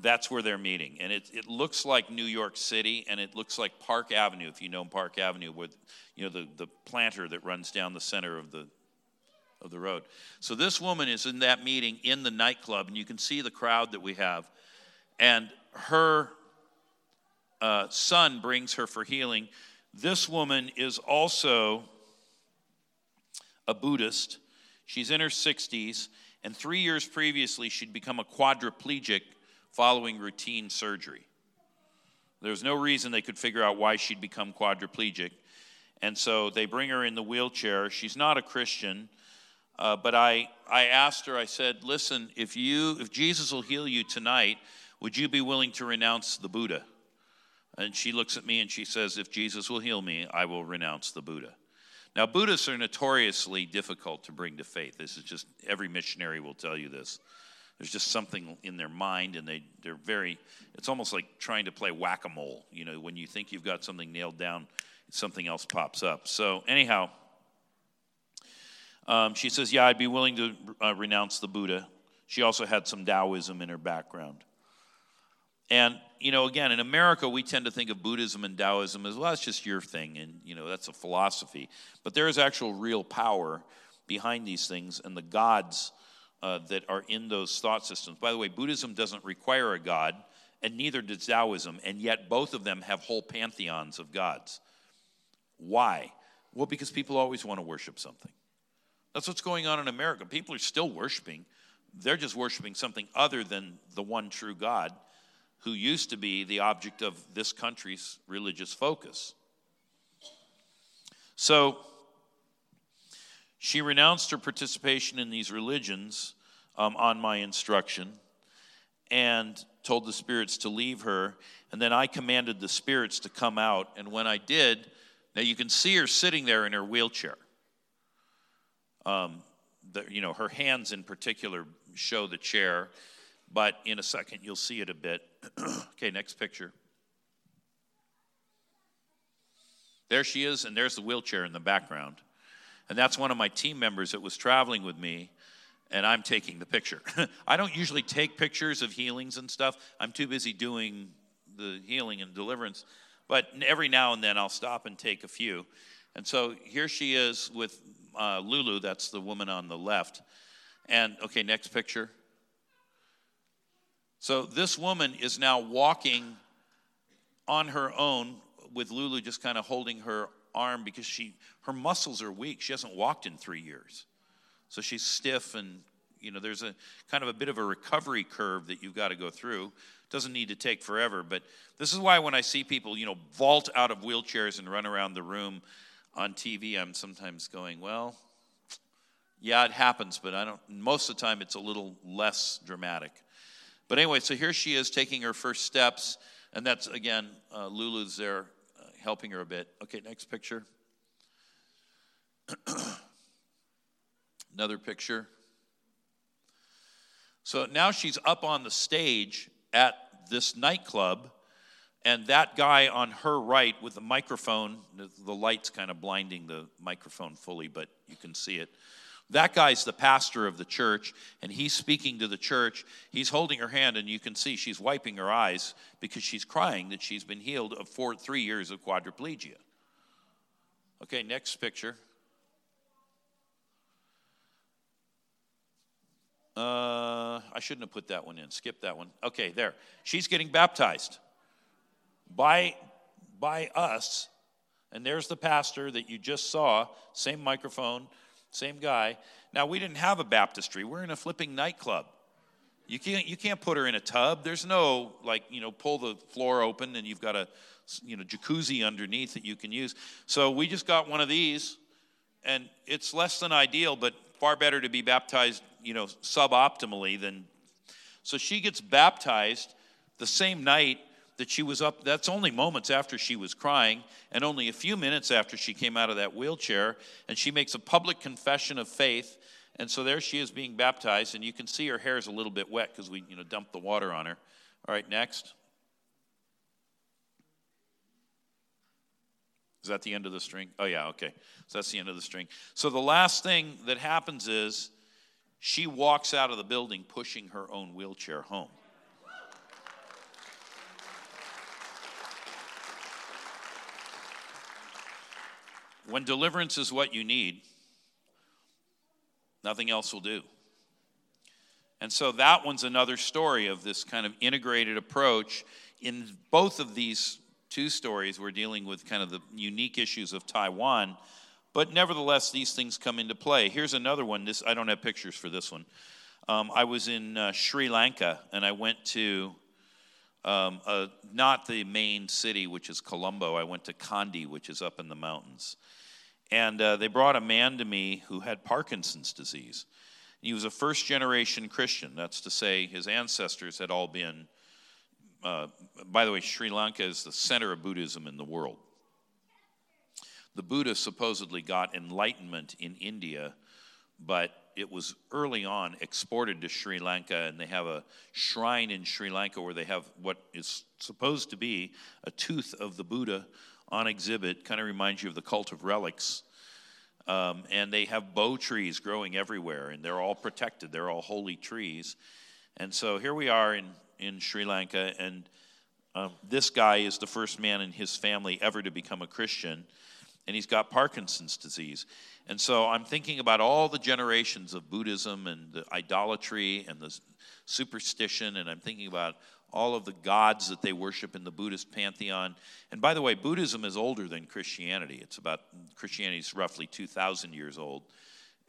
that's where they're meeting. And it, it looks like New York City, and it looks like Park Avenue, if you know Park Avenue, with you know the, the planter that runs down the center of the of the road. So this woman is in that meeting in the nightclub, and you can see the crowd that we have. And her uh, son brings her for healing. This woman is also a Buddhist. She's in her 60s, and three years previously, she'd become a quadriplegic following routine surgery. There was no reason they could figure out why she'd become quadriplegic. And so they bring her in the wheelchair. She's not a Christian, uh, but I, I asked her, I said, listen, if, you, if Jesus will heal you tonight, would you be willing to renounce the Buddha? And she looks at me and she says, if Jesus will heal me, I will renounce the Buddha. Now, Buddhists are notoriously difficult to bring to faith. This is just, every missionary will tell you this there's just something in their mind and they, they're very it's almost like trying to play whack-a-mole you know when you think you've got something nailed down something else pops up. So anyhow um, she says yeah i'd be willing to uh, renounce the buddha. She also had some taoism in her background. And you know again in america we tend to think of buddhism and taoism as well that's just your thing and you know that's a philosophy. But there is actual real power behind these things and the gods uh, that are in those thought systems. By the way, Buddhism doesn't require a god, and neither does Taoism, and yet both of them have whole pantheons of gods. Why? Well, because people always want to worship something. That's what's going on in America. People are still worshiping, they're just worshiping something other than the one true God who used to be the object of this country's religious focus. So, she renounced her participation in these religions um, on my instruction and told the spirits to leave her. And then I commanded the spirits to come out. And when I did, now you can see her sitting there in her wheelchair. Um, the, you know, her hands in particular show the chair, but in a second you'll see it a bit. okay, next picture. There she is, and there's the wheelchair in the background. And that's one of my team members that was traveling with me, and I'm taking the picture. I don't usually take pictures of healings and stuff, I'm too busy doing the healing and deliverance. But every now and then I'll stop and take a few. And so here she is with uh, Lulu, that's the woman on the left. And okay, next picture. So this woman is now walking on her own with Lulu just kind of holding her arm because she her muscles are weak. She hasn't walked in three years, so she's stiff and you know there's a kind of a bit of a recovery curve that you've got to go through. Doesn't need to take forever, but this is why when I see people you know vault out of wheelchairs and run around the room on TV, I'm sometimes going, well, yeah, it happens, but I don't. Most of the time, it's a little less dramatic. But anyway, so here she is taking her first steps, and that's again, uh, Lulu's there helping her a bit. Okay, next picture. Another picture. So now she's up on the stage at this nightclub, and that guy on her right with the microphone, the light's kind of blinding the microphone fully, but you can see it. That guy's the pastor of the church, and he's speaking to the church. He's holding her hand, and you can see she's wiping her eyes because she's crying that she's been healed of four, three years of quadriplegia. Okay, next picture. Uh, I shouldn't have put that one in. Skip that one. Okay, there. She's getting baptized by, by us. And there's the pastor that you just saw, same microphone, same guy. Now, we didn't have a baptistry. We're in a flipping nightclub. You can't, you can't put her in a tub. There's no, like, you know, pull the floor open and you've got a, you know, jacuzzi underneath that you can use. So we just got one of these, and it's less than ideal, but far better to be baptized, you know, suboptimally than. So she gets baptized the same night that she was up. That's only moments after she was crying, and only a few minutes after she came out of that wheelchair. And she makes a public confession of faith and so there she is being baptized, and you can see her hair is a little bit wet because we, you know, dumped the water on her. All right, next. Is that the end of the string? Oh, yeah, okay. So that's the end of the string. So the last thing that happens is she walks out of the building pushing her own wheelchair home. When deliverance is what you need, Nothing else will do. And so that one's another story of this kind of integrated approach. In both of these two stories, we're dealing with kind of the unique issues of Taiwan, but nevertheless, these things come into play. Here's another one. This I don't have pictures for this one. Um, I was in uh, Sri Lanka, and I went to um, not the main city, which is Colombo. I went to Kandy, which is up in the mountains. And uh, they brought a man to me who had Parkinson's disease. He was a first generation Christian. That's to say, his ancestors had all been, uh, by the way, Sri Lanka is the center of Buddhism in the world. The Buddha supposedly got enlightenment in India, but it was early on exported to Sri Lanka, and they have a shrine in Sri Lanka where they have what is supposed to be a tooth of the Buddha on exhibit. Kind of reminds you of the cult of relics. Um, and they have bo trees growing everywhere, and they're all protected. They're all holy trees. And so here we are in, in Sri Lanka, and um, this guy is the first man in his family ever to become a Christian, and he's got Parkinson's disease. And so I'm thinking about all the generations of Buddhism and the idolatry and the superstition, and I'm thinking about all of the gods that they worship in the Buddhist pantheon. And by the way, Buddhism is older than Christianity. It's about, Christianity is roughly 2,000 years old,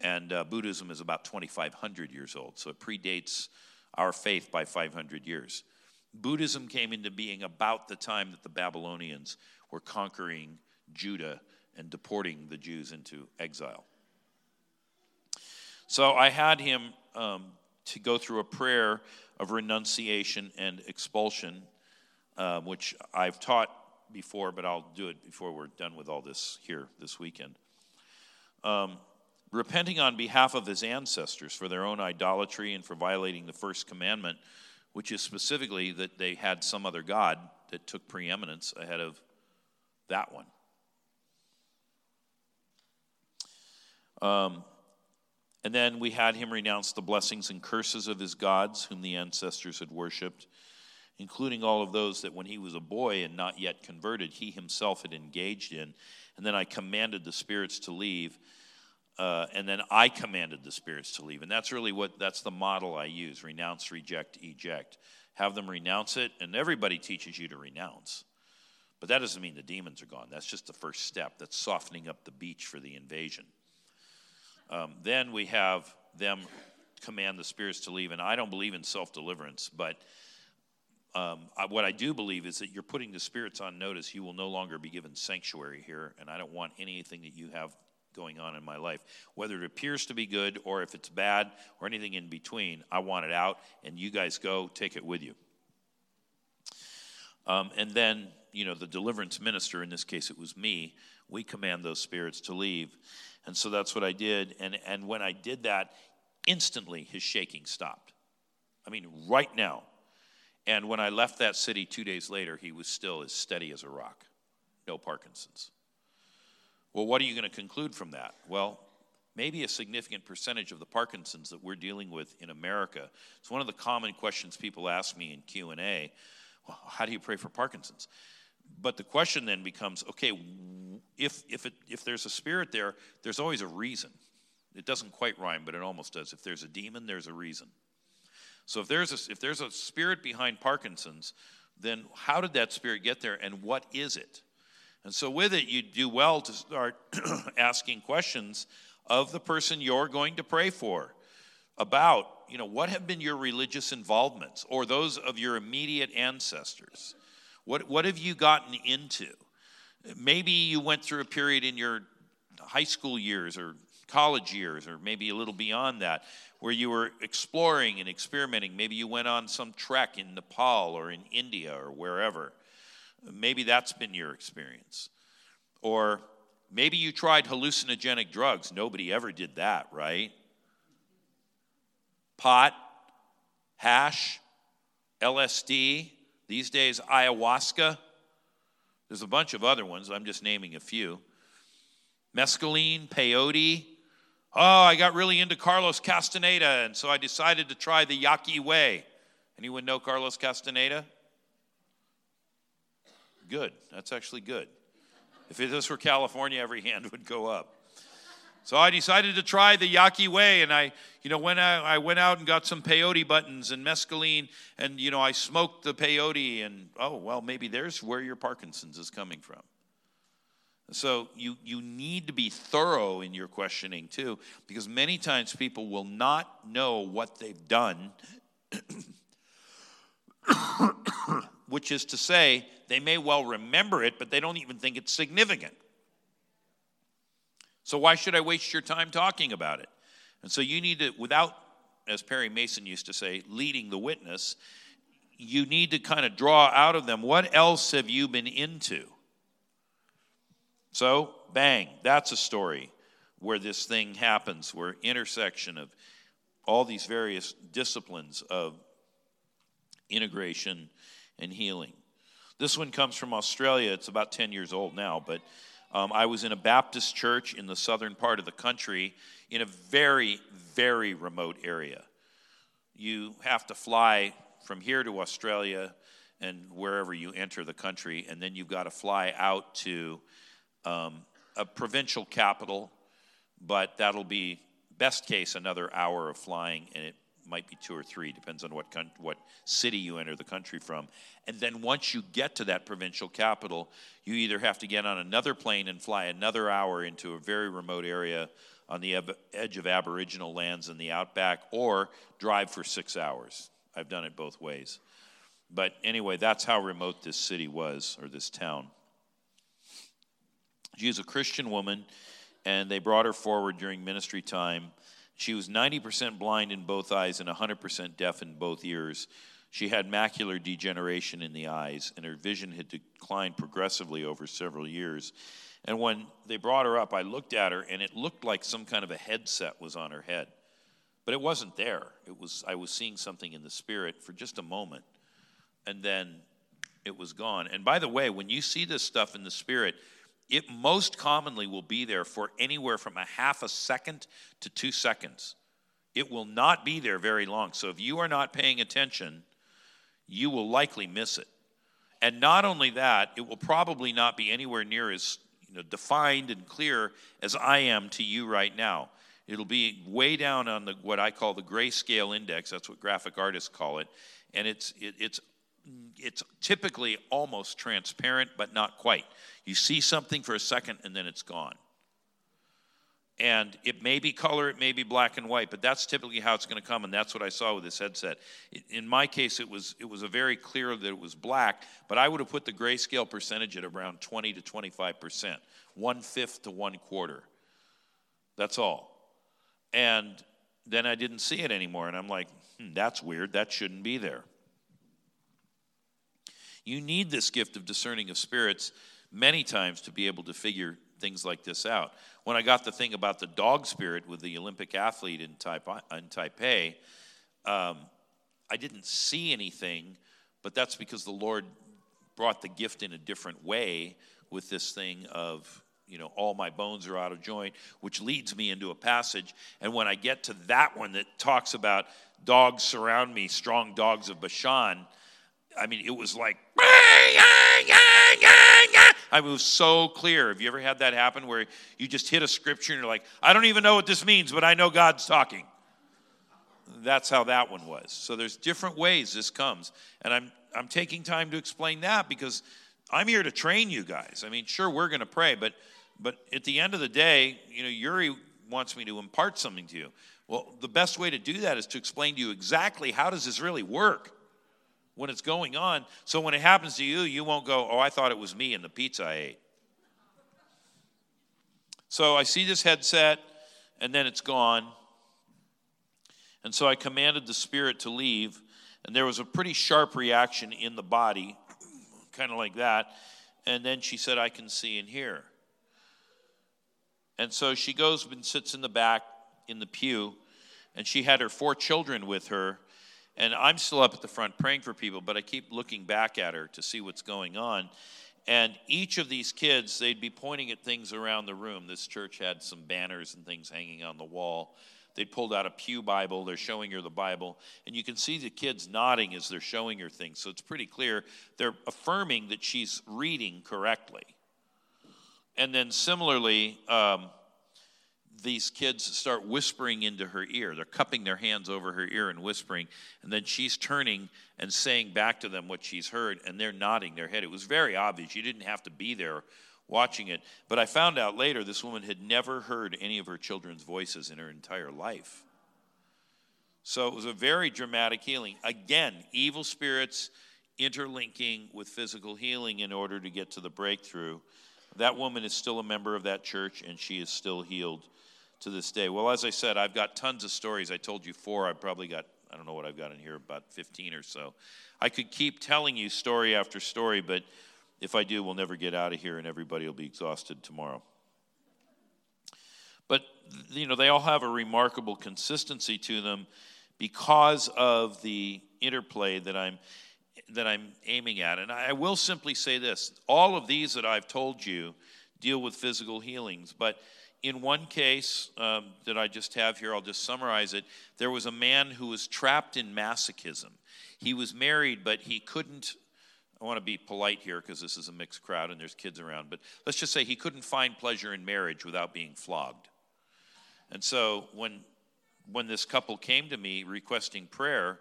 and uh, Buddhism is about 2,500 years old. So it predates our faith by 500 years. Buddhism came into being about the time that the Babylonians were conquering Judah and deporting the Jews into exile. So I had him um, to go through a prayer of renunciation and expulsion, uh, which I've taught before, but I'll do it before we're done with all this here this weekend. Um, repenting on behalf of his ancestors for their own idolatry and for violating the first commandment, which is specifically that they had some other God that took preeminence ahead of that one. Um, and then we had him renounce the blessings and curses of his gods, whom the ancestors had worshipped, including all of those that when he was a boy and not yet converted, he himself had engaged in. And then I commanded the spirits to leave. Uh, and then I commanded the spirits to leave. And that's really what, that's the model I use renounce, reject, eject. Have them renounce it, and everybody teaches you to renounce. But that doesn't mean the demons are gone. That's just the first step. That's softening up the beach for the invasion. Um, then we have them command the spirits to leave. And I don't believe in self deliverance, but um, I, what I do believe is that you're putting the spirits on notice. You will no longer be given sanctuary here, and I don't want anything that you have going on in my life, whether it appears to be good or if it's bad or anything in between. I want it out, and you guys go take it with you. Um, and then, you know, the deliverance minister, in this case it was me, we command those spirits to leave. And so that's what I did. And, and when I did that, instantly his shaking stopped. I mean, right now. And when I left that city two days later, he was still as steady as a rock. No Parkinson's. Well, what are you going to conclude from that? Well, maybe a significant percentage of the Parkinson's that we're dealing with in America. It's one of the common questions people ask me in Q&A. Well, how do you pray for Parkinson's? But the question then becomes okay, if, if, it, if there's a spirit there, there's always a reason. It doesn't quite rhyme, but it almost does. If there's a demon, there's a reason. So if there's a, if there's a spirit behind Parkinson's, then how did that spirit get there and what is it? And so with it, you do well to start asking questions of the person you're going to pray for about, you know, what have been your religious involvements or those of your immediate ancestors? What, what have you gotten into? Maybe you went through a period in your high school years or college years, or maybe a little beyond that, where you were exploring and experimenting. Maybe you went on some trek in Nepal or in India or wherever. Maybe that's been your experience. Or maybe you tried hallucinogenic drugs. Nobody ever did that, right? Pot, hash, LSD, these days ayahuasca. There's a bunch of other ones, I'm just naming a few. Mescaline, peyote. Oh, I got really into Carlos Castaneda, and so I decided to try the Yaqui Way. Anyone know Carlos Castaneda? Good. That's actually good. If this were California, every hand would go up. So I decided to try the Yaqui way, and I, you know, when I, I went out and got some peyote buttons and mescaline, and you know, I smoked the peyote, and oh well, maybe there's where your Parkinson's is coming from. So you you need to be thorough in your questioning too, because many times people will not know what they've done. which is to say, they may well remember it, but they don't even think it's significant. So, why should I waste your time talking about it? And so, you need to, without, as Perry Mason used to say, leading the witness, you need to kind of draw out of them what else have you been into? So, bang, that's a story where this thing happens, where intersection of all these various disciplines of integration and healing. This one comes from Australia. It's about 10 years old now, but um, I was in a Baptist church in the southern part of the country in a very, very remote area. You have to fly from here to Australia and wherever you enter the country, and then you've got to fly out to um, a provincial capital, but that'll be best case another hour of flying, and it might be two or three, depends on what, what city you enter the country from. And then once you get to that provincial capital, you either have to get on another plane and fly another hour into a very remote area on the edge of Aboriginal lands in the outback, or drive for six hours. I've done it both ways. But anyway, that's how remote this city was, or this town. She is a Christian woman, and they brought her forward during ministry time she was 90% blind in both eyes and 100% deaf in both ears. She had macular degeneration in the eyes, and her vision had declined progressively over several years. And when they brought her up, I looked at her, and it looked like some kind of a headset was on her head. But it wasn't there. It was, I was seeing something in the spirit for just a moment, and then it was gone. And by the way, when you see this stuff in the spirit, it most commonly will be there for anywhere from a half a second to two seconds. It will not be there very long. So if you are not paying attention, you will likely miss it. And not only that, it will probably not be anywhere near as you know, defined and clear as I am to you right now. It'll be way down on the what I call the grayscale index. That's what graphic artists call it, and it's it, it's it's typically almost transparent, but not quite. You see something for a second and then it's gone. And it may be color, it may be black and white, but that's typically how it's going to come, and that's what I saw with this headset. In my case, it was it was a very clear that it was black, but I would have put the grayscale percentage at around 20 to 25 percent, one fifth to one quarter. That's all. And then I didn't see it anymore, and I'm like, hmm, that's weird. That shouldn't be there. You need this gift of discerning of spirits many times to be able to figure things like this out. When I got the thing about the dog spirit with the Olympic athlete in Taipei, in Taipei um, I didn't see anything, but that's because the Lord brought the gift in a different way with this thing of you know all my bones are out of joint which leads me into a passage and when i get to that one that talks about dogs surround me strong dogs of bashan I mean, it was like, ah, I mean, was so clear. Have you ever had that happen where you just hit a scripture and you're like, I don't even know what this means, but I know God's talking? That's how that one was. So there's different ways this comes. And I'm, I'm taking time to explain that because I'm here to train you guys. I mean, sure, we're going to pray, but, but at the end of the day, you know, Yuri wants me to impart something to you. Well, the best way to do that is to explain to you exactly how does this really work when it's going on. So when it happens to you, you won't go, oh, I thought it was me and the pizza I ate. So I see this headset, and then it's gone. And so I commanded the spirit to leave, and there was a pretty sharp reaction in the body, kind of like that. And then she said, I can see and hear. And so she goes and sits in the back in the pew, and she had her four children with her. And I'm still up at the front praying for people, but I keep looking back at her to see what's going on. And each of these kids, they'd be pointing at things around the room. This church had some banners and things hanging on the wall. They pulled out a Pew Bible. They're showing her the Bible. And you can see the kids nodding as they're showing her things. So it's pretty clear they're affirming that she's reading correctly. And then similarly, um, these kids start whispering into her ear. They're cupping their hands over her ear and whispering. And then she's turning and saying back to them what she's heard, and they're nodding their head. It was very obvious. You didn't have to be there watching it. But I found out later this woman had never heard any of her children's voices in her entire life. So it was a very dramatic healing. Again, evil spirits interlinking with physical healing in order to get to the breakthrough. That woman is still a member of that church and she is still healed to this day. Well, as I said, I've got tons of stories. I told you four. I've probably got, I don't know what I've got in here, about 15 or so. I could keep telling you story after story, but if I do, we'll never get out of here and everybody will be exhausted tomorrow. But, you know, they all have a remarkable consistency to them because of the interplay that I'm that I'm aiming at. And I will simply say this all of these that I've told you deal with physical healings. But in one case um, that I just have here, I'll just summarize it. There was a man who was trapped in masochism. He was married, but he couldn't. I want to be polite here because this is a mixed crowd and there's kids around, but let's just say he couldn't find pleasure in marriage without being flogged. And so when when this couple came to me requesting prayer,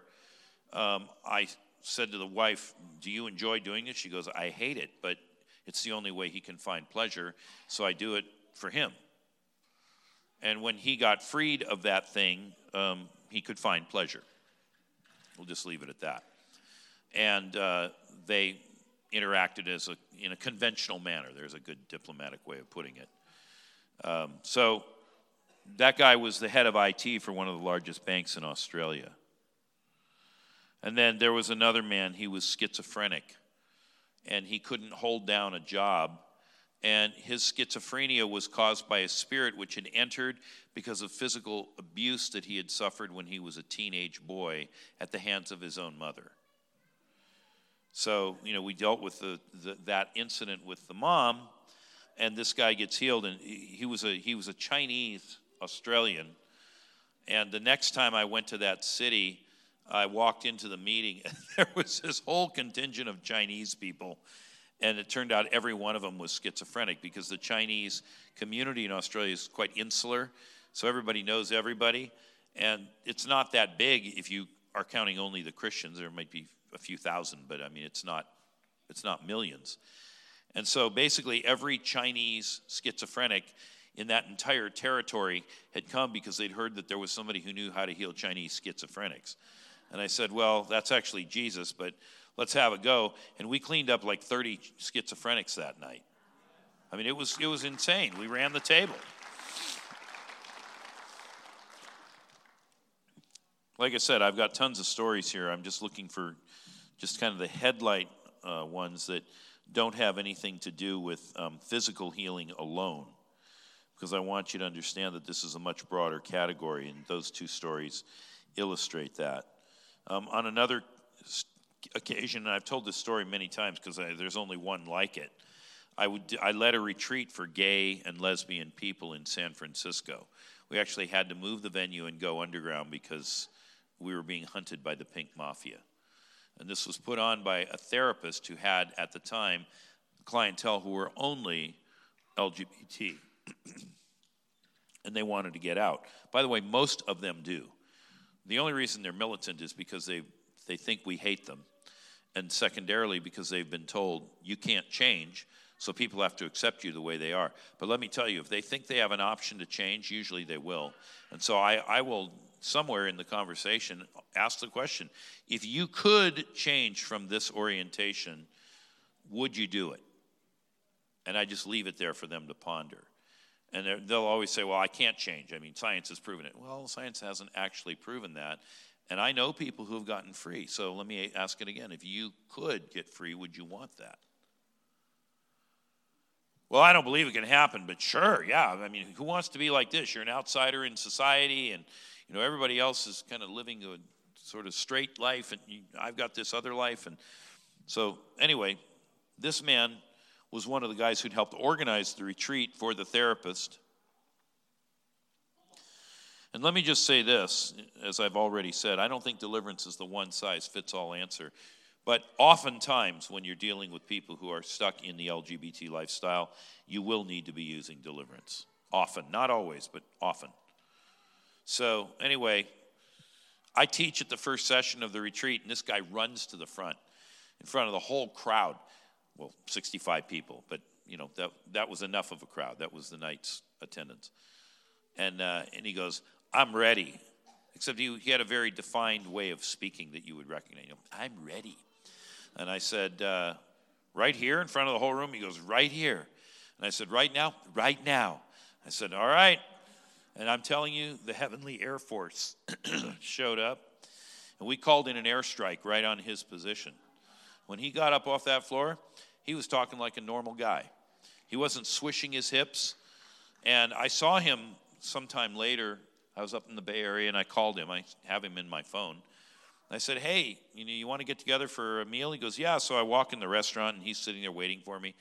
um, I said to the wife, Do you enjoy doing it? She goes, I hate it, but it's the only way he can find pleasure, so I do it for him. And when he got freed of that thing, um, he could find pleasure. We'll just leave it at that. And uh, they interacted as a, in a conventional manner. There's a good diplomatic way of putting it. Um, so that guy was the head of IT for one of the largest banks in Australia. And then there was another man, he was schizophrenic, and he couldn't hold down a job. And his schizophrenia was caused by a spirit which had entered because of physical abuse that he had suffered when he was a teenage boy at the hands of his own mother. So, you know, we dealt with the, the, that incident with the mom, and this guy gets healed. And he was a, he was a Chinese Australian. And the next time I went to that city, I walked into the meeting, and there was this whole contingent of Chinese people. And it turned out every one of them was schizophrenic because the Chinese community in Australia is quite insular. So everybody knows everybody. And it's not that big if you are counting only the Christians. There might be a few thousand, but I mean, it's not, it's not millions. And so basically, every Chinese schizophrenic in that entire territory had come because they'd heard that there was somebody who knew how to heal Chinese schizophrenics. And I said, Well, that's actually Jesus, but let's have a go. And we cleaned up like 30 schizophrenics that night. I mean, it was, it was insane. We ran the table. Like I said, I've got tons of stories here. I'm just looking for just kind of the headlight uh, ones that don't have anything to do with um, physical healing alone. Because I want you to understand that this is a much broader category, and those two stories illustrate that. Um, on another occasion, and I've told this story many times because there's only one like it. I, would, I led a retreat for gay and lesbian people in San Francisco. We actually had to move the venue and go underground because we were being hunted by the Pink Mafia. And this was put on by a therapist who had, at the time, clientele who were only LGBT. and they wanted to get out. By the way, most of them do. The only reason they're militant is because they, they think we hate them. And secondarily, because they've been told you can't change, so people have to accept you the way they are. But let me tell you, if they think they have an option to change, usually they will. And so I, I will, somewhere in the conversation, ask the question if you could change from this orientation, would you do it? And I just leave it there for them to ponder. And they'll always say, well, I can't change. I mean, science has proven it. Well, science hasn't actually proven that. And I know people who have gotten free. So let me ask it again. If you could get free, would you want that? Well, I don't believe it can happen, but sure, yeah. I mean, who wants to be like this? You're an outsider in society, and you know everybody else is kind of living a sort of straight life, and you, I've got this other life. And so, anyway, this man was one of the guys who'd helped organize the retreat for the therapist. And let me just say this, as I've already said, I don't think deliverance is the one size fits all answer. But oftentimes, when you're dealing with people who are stuck in the LGBT lifestyle, you will need to be using deliverance. Often, not always, but often. So, anyway, I teach at the first session of the retreat, and this guy runs to the front in front of the whole crowd well, 65 people, but you know that that was enough of a crowd. That was the night's attendance. And uh, and he goes, "I'm ready," except he, he had a very defined way of speaking that you would recognize. I'm ready, and I said, uh, "Right here in front of the whole room." He goes, "Right here," and I said, "Right now, right now." I said, "All right," and I'm telling you, the Heavenly Air Force showed up, and we called in an airstrike right on his position. When he got up off that floor, he was talking like a normal guy. He wasn't swishing his hips. And I saw him sometime later. I was up in the Bay Area and I called him. I have him in my phone. I said, Hey, you know, you want to get together for a meal? He goes, Yeah. So I walk in the restaurant and he's sitting there waiting for me.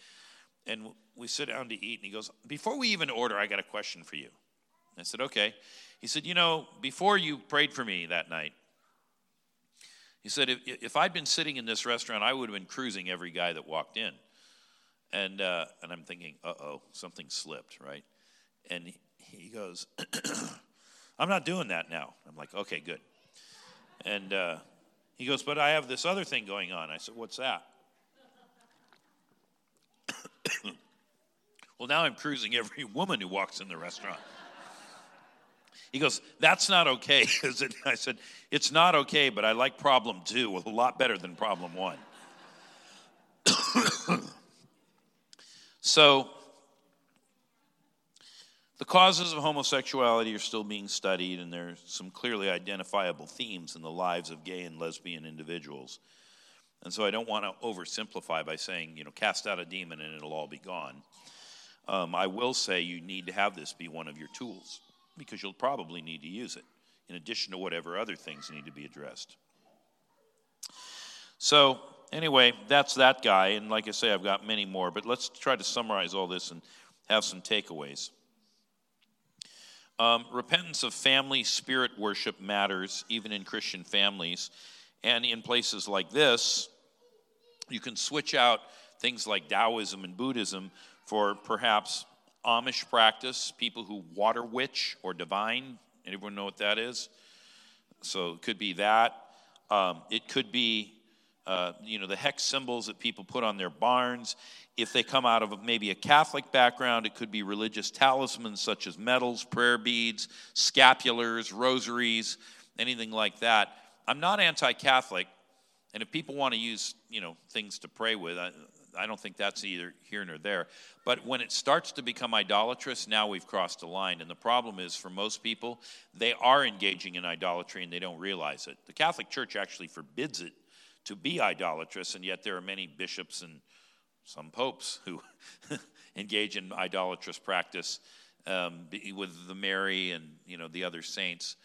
And we sit down to eat and he goes, Before we even order, I got a question for you. I said, Okay. He said, You know, before you prayed for me that night, he said, if, if I'd been sitting in this restaurant, I would have been cruising every guy that walked in. And, uh, and I'm thinking, uh oh, something slipped, right? And he, he goes, I'm not doing that now. I'm like, okay, good. And uh, he goes, but I have this other thing going on. I said, what's that? well, now I'm cruising every woman who walks in the restaurant. He goes, That's not okay, is it? I said, It's not okay, but I like problem two a lot better than problem one. so, the causes of homosexuality are still being studied, and there are some clearly identifiable themes in the lives of gay and lesbian individuals. And so I don't want to oversimplify by saying, you know, cast out a demon and it'll all be gone. Um, I will say you need to have this be one of your tools because you'll probably need to use it in addition to whatever other things need to be addressed. So, anyway, that's that guy. And like I say, I've got many more, but let's try to summarize all this and have some takeaways. Um, repentance of family spirit worship matters, even in Christian families. And in places like this, you can switch out things like Taoism and Buddhism for perhaps Amish practice, people who water witch or divine. Anyone know what that is? So it could be that. Um, it could be, uh, you know, the hex symbols that people put on their barns. If they come out of maybe a Catholic background, it could be religious talismans such as medals, prayer beads, scapulars, rosaries, anything like that. I'm not anti-Catholic, and if people want to use, you know, things to pray with, I, I don't think that's either here nor there. But when it starts to become idolatrous, now we've crossed a line. And the problem is for most people, they are engaging in idolatry and they don't realize it. The Catholic Church actually forbids it to be idolatrous, and yet there are many bishops and some popes who engage in idolatrous practice um, with the Mary and you know the other saints.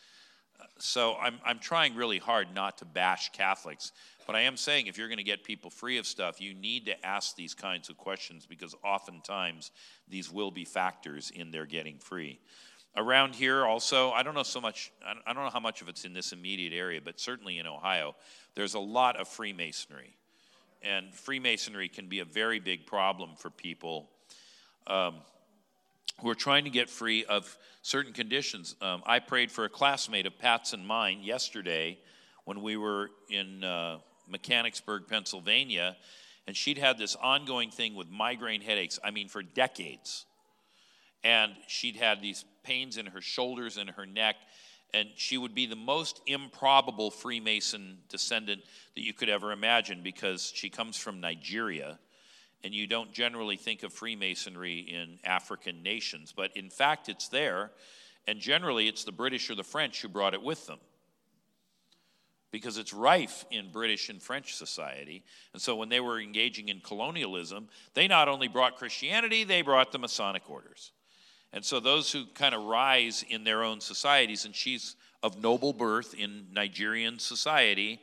So I'm I'm trying really hard not to bash Catholics but I am saying if you're going to get people free of stuff, you need to ask these kinds of questions because oftentimes these will be factors in their getting free. Around here, also, I don't know so much, I don't know how much of it's in this immediate area, but certainly in Ohio, there's a lot of Freemasonry. And Freemasonry can be a very big problem for people um, who are trying to get free of certain conditions. Um, I prayed for a classmate of Pat's and mine yesterday when we were in uh, Mechanicsburg, Pennsylvania, and she'd had this ongoing thing with migraine headaches, I mean, for decades. And she'd had these pains in her shoulders and her neck, and she would be the most improbable Freemason descendant that you could ever imagine because she comes from Nigeria, and you don't generally think of Freemasonry in African nations, but in fact, it's there, and generally, it's the British or the French who brought it with them because it's rife in British and French society. And so when they were engaging in colonialism, they not only brought Christianity, they brought the Masonic orders. And so those who kind of rise in their own societies, and she's of noble birth in Nigerian society,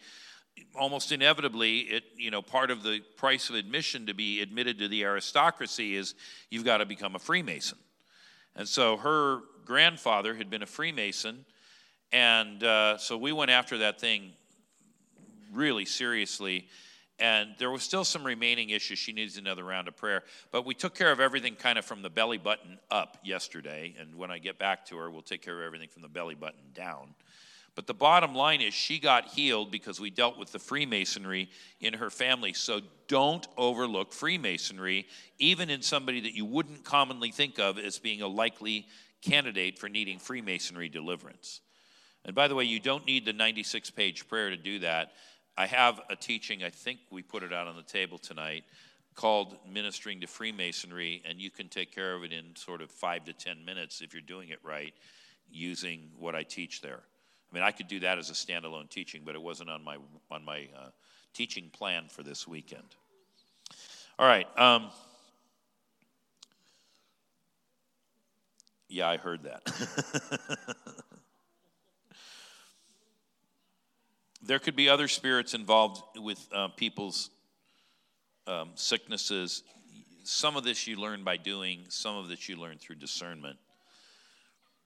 almost inevitably, it you know part of the price of admission to be admitted to the aristocracy is you've got to become a Freemason. And so her grandfather had been a Freemason, and uh, so we went after that thing really seriously. And there was still some remaining issues. She needs another round of prayer. But we took care of everything kind of from the belly button up yesterday. And when I get back to her, we'll take care of everything from the belly button down. But the bottom line is she got healed because we dealt with the Freemasonry in her family. So don't overlook Freemasonry, even in somebody that you wouldn't commonly think of as being a likely candidate for needing Freemasonry deliverance. And by the way, you don't need the 96 page prayer to do that. I have a teaching, I think we put it out on the table tonight, called Ministering to Freemasonry, and you can take care of it in sort of five to 10 minutes if you're doing it right using what I teach there. I mean, I could do that as a standalone teaching, but it wasn't on my, on my uh, teaching plan for this weekend. All right. Um, yeah, I heard that. there could be other spirits involved with uh, people's um, sicknesses. Some of this you learn by doing, some of this you learn through discernment.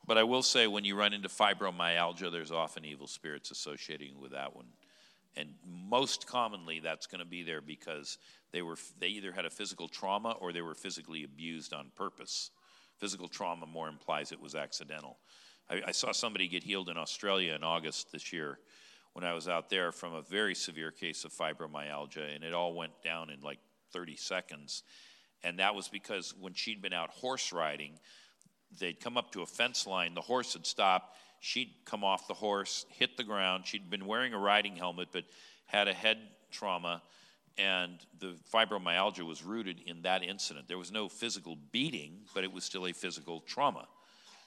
But I will say, when you run into fibromyalgia, there's often evil spirits associating with that one. And most commonly, that's going to be there because they, were, they either had a physical trauma or they were physically abused on purpose. Physical trauma more implies it was accidental. I, I saw somebody get healed in Australia in August this year when I was out there from a very severe case of fibromyalgia, and it all went down in like 30 seconds. And that was because when she'd been out horse riding, they'd come up to a fence line, the horse had stopped, she'd come off the horse, hit the ground. She'd been wearing a riding helmet, but had a head trauma, and the fibromyalgia was rooted in that incident. There was no physical beating, but it was still a physical trauma.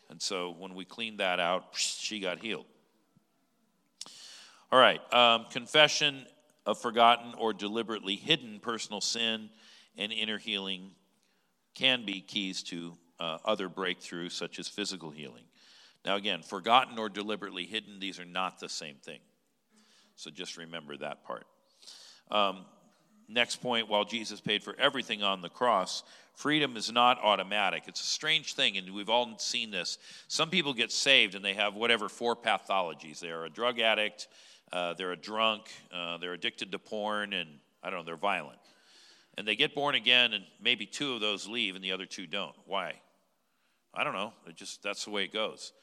And so when we cleaned that out, she got healed. All right, um, confession of forgotten or deliberately hidden personal sin and inner healing can be keys to uh, other breakthroughs, such as physical healing. Now, again, forgotten or deliberately hidden, these are not the same thing. So just remember that part. Um, next point while Jesus paid for everything on the cross, freedom is not automatic. It's a strange thing, and we've all seen this. Some people get saved and they have whatever four pathologies. They are a drug addict, uh, they're a drunk, uh, they're addicted to porn, and I don't know, they're violent. And they get born again, and maybe two of those leave, and the other two don't. Why? I don't know. It just that's the way it goes.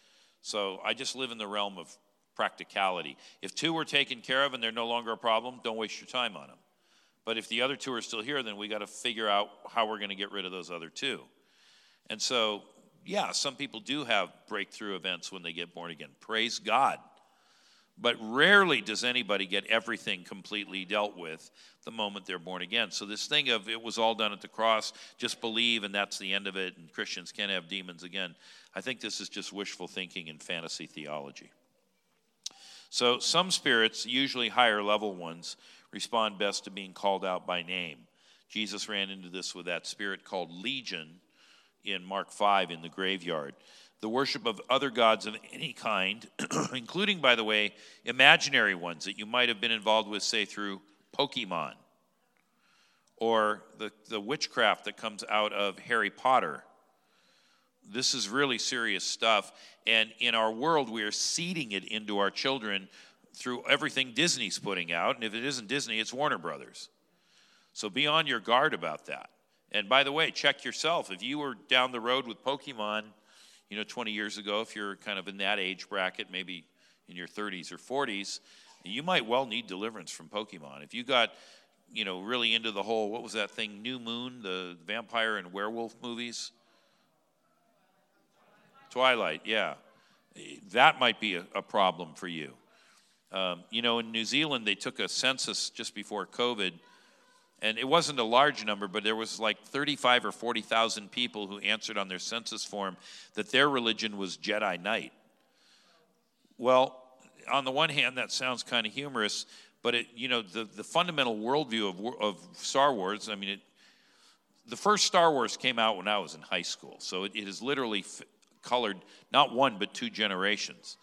So I just live in the realm of practicality. If two were taken care of and they're no longer a problem, don't waste your time on them. But if the other two are still here, then we got to figure out how we're going to get rid of those other two. And so, yeah, some people do have breakthrough events when they get born again. Praise God. But rarely does anybody get everything completely dealt with the moment they're born again. So, this thing of it was all done at the cross, just believe and that's the end of it, and Christians can't have demons again, I think this is just wishful thinking and fantasy theology. So, some spirits, usually higher level ones, respond best to being called out by name. Jesus ran into this with that spirit called Legion in Mark 5 in the graveyard the worship of other gods of any kind, including, by the way, imaginary ones that you might have been involved with, say, through Pokemon, or the, the witchcraft that comes out of Harry Potter, this is really serious stuff. And in our world, we are seeding it into our children through everything Disney's putting out. And if it isn't Disney, it's Warner Brothers. So be on your guard about that. And by the way, check yourself. If you were down the road with Pokemon, you know, 20 years ago, if you're kind of in that age bracket, maybe in your 30s or 40s, you might well need deliverance from Pokemon. If you got, you know, really into the whole, what was that thing, New Moon, the vampire and werewolf movies? Twilight, yeah. That might be a, a problem for you. Um, you know, in New Zealand, they took a census just before COVID, and it wasn't a large number, but there was like 35 or 40,000 people who answered on their census form that their religion was Jedi Knight. Well, on the one hand, that sounds kind of humorous, but it, you know, the, the fundamental worldview of, of Star Wars, I mean, it, the first Star Wars came out when I was in high school, so it, it has literally f- colored not one, but two generations.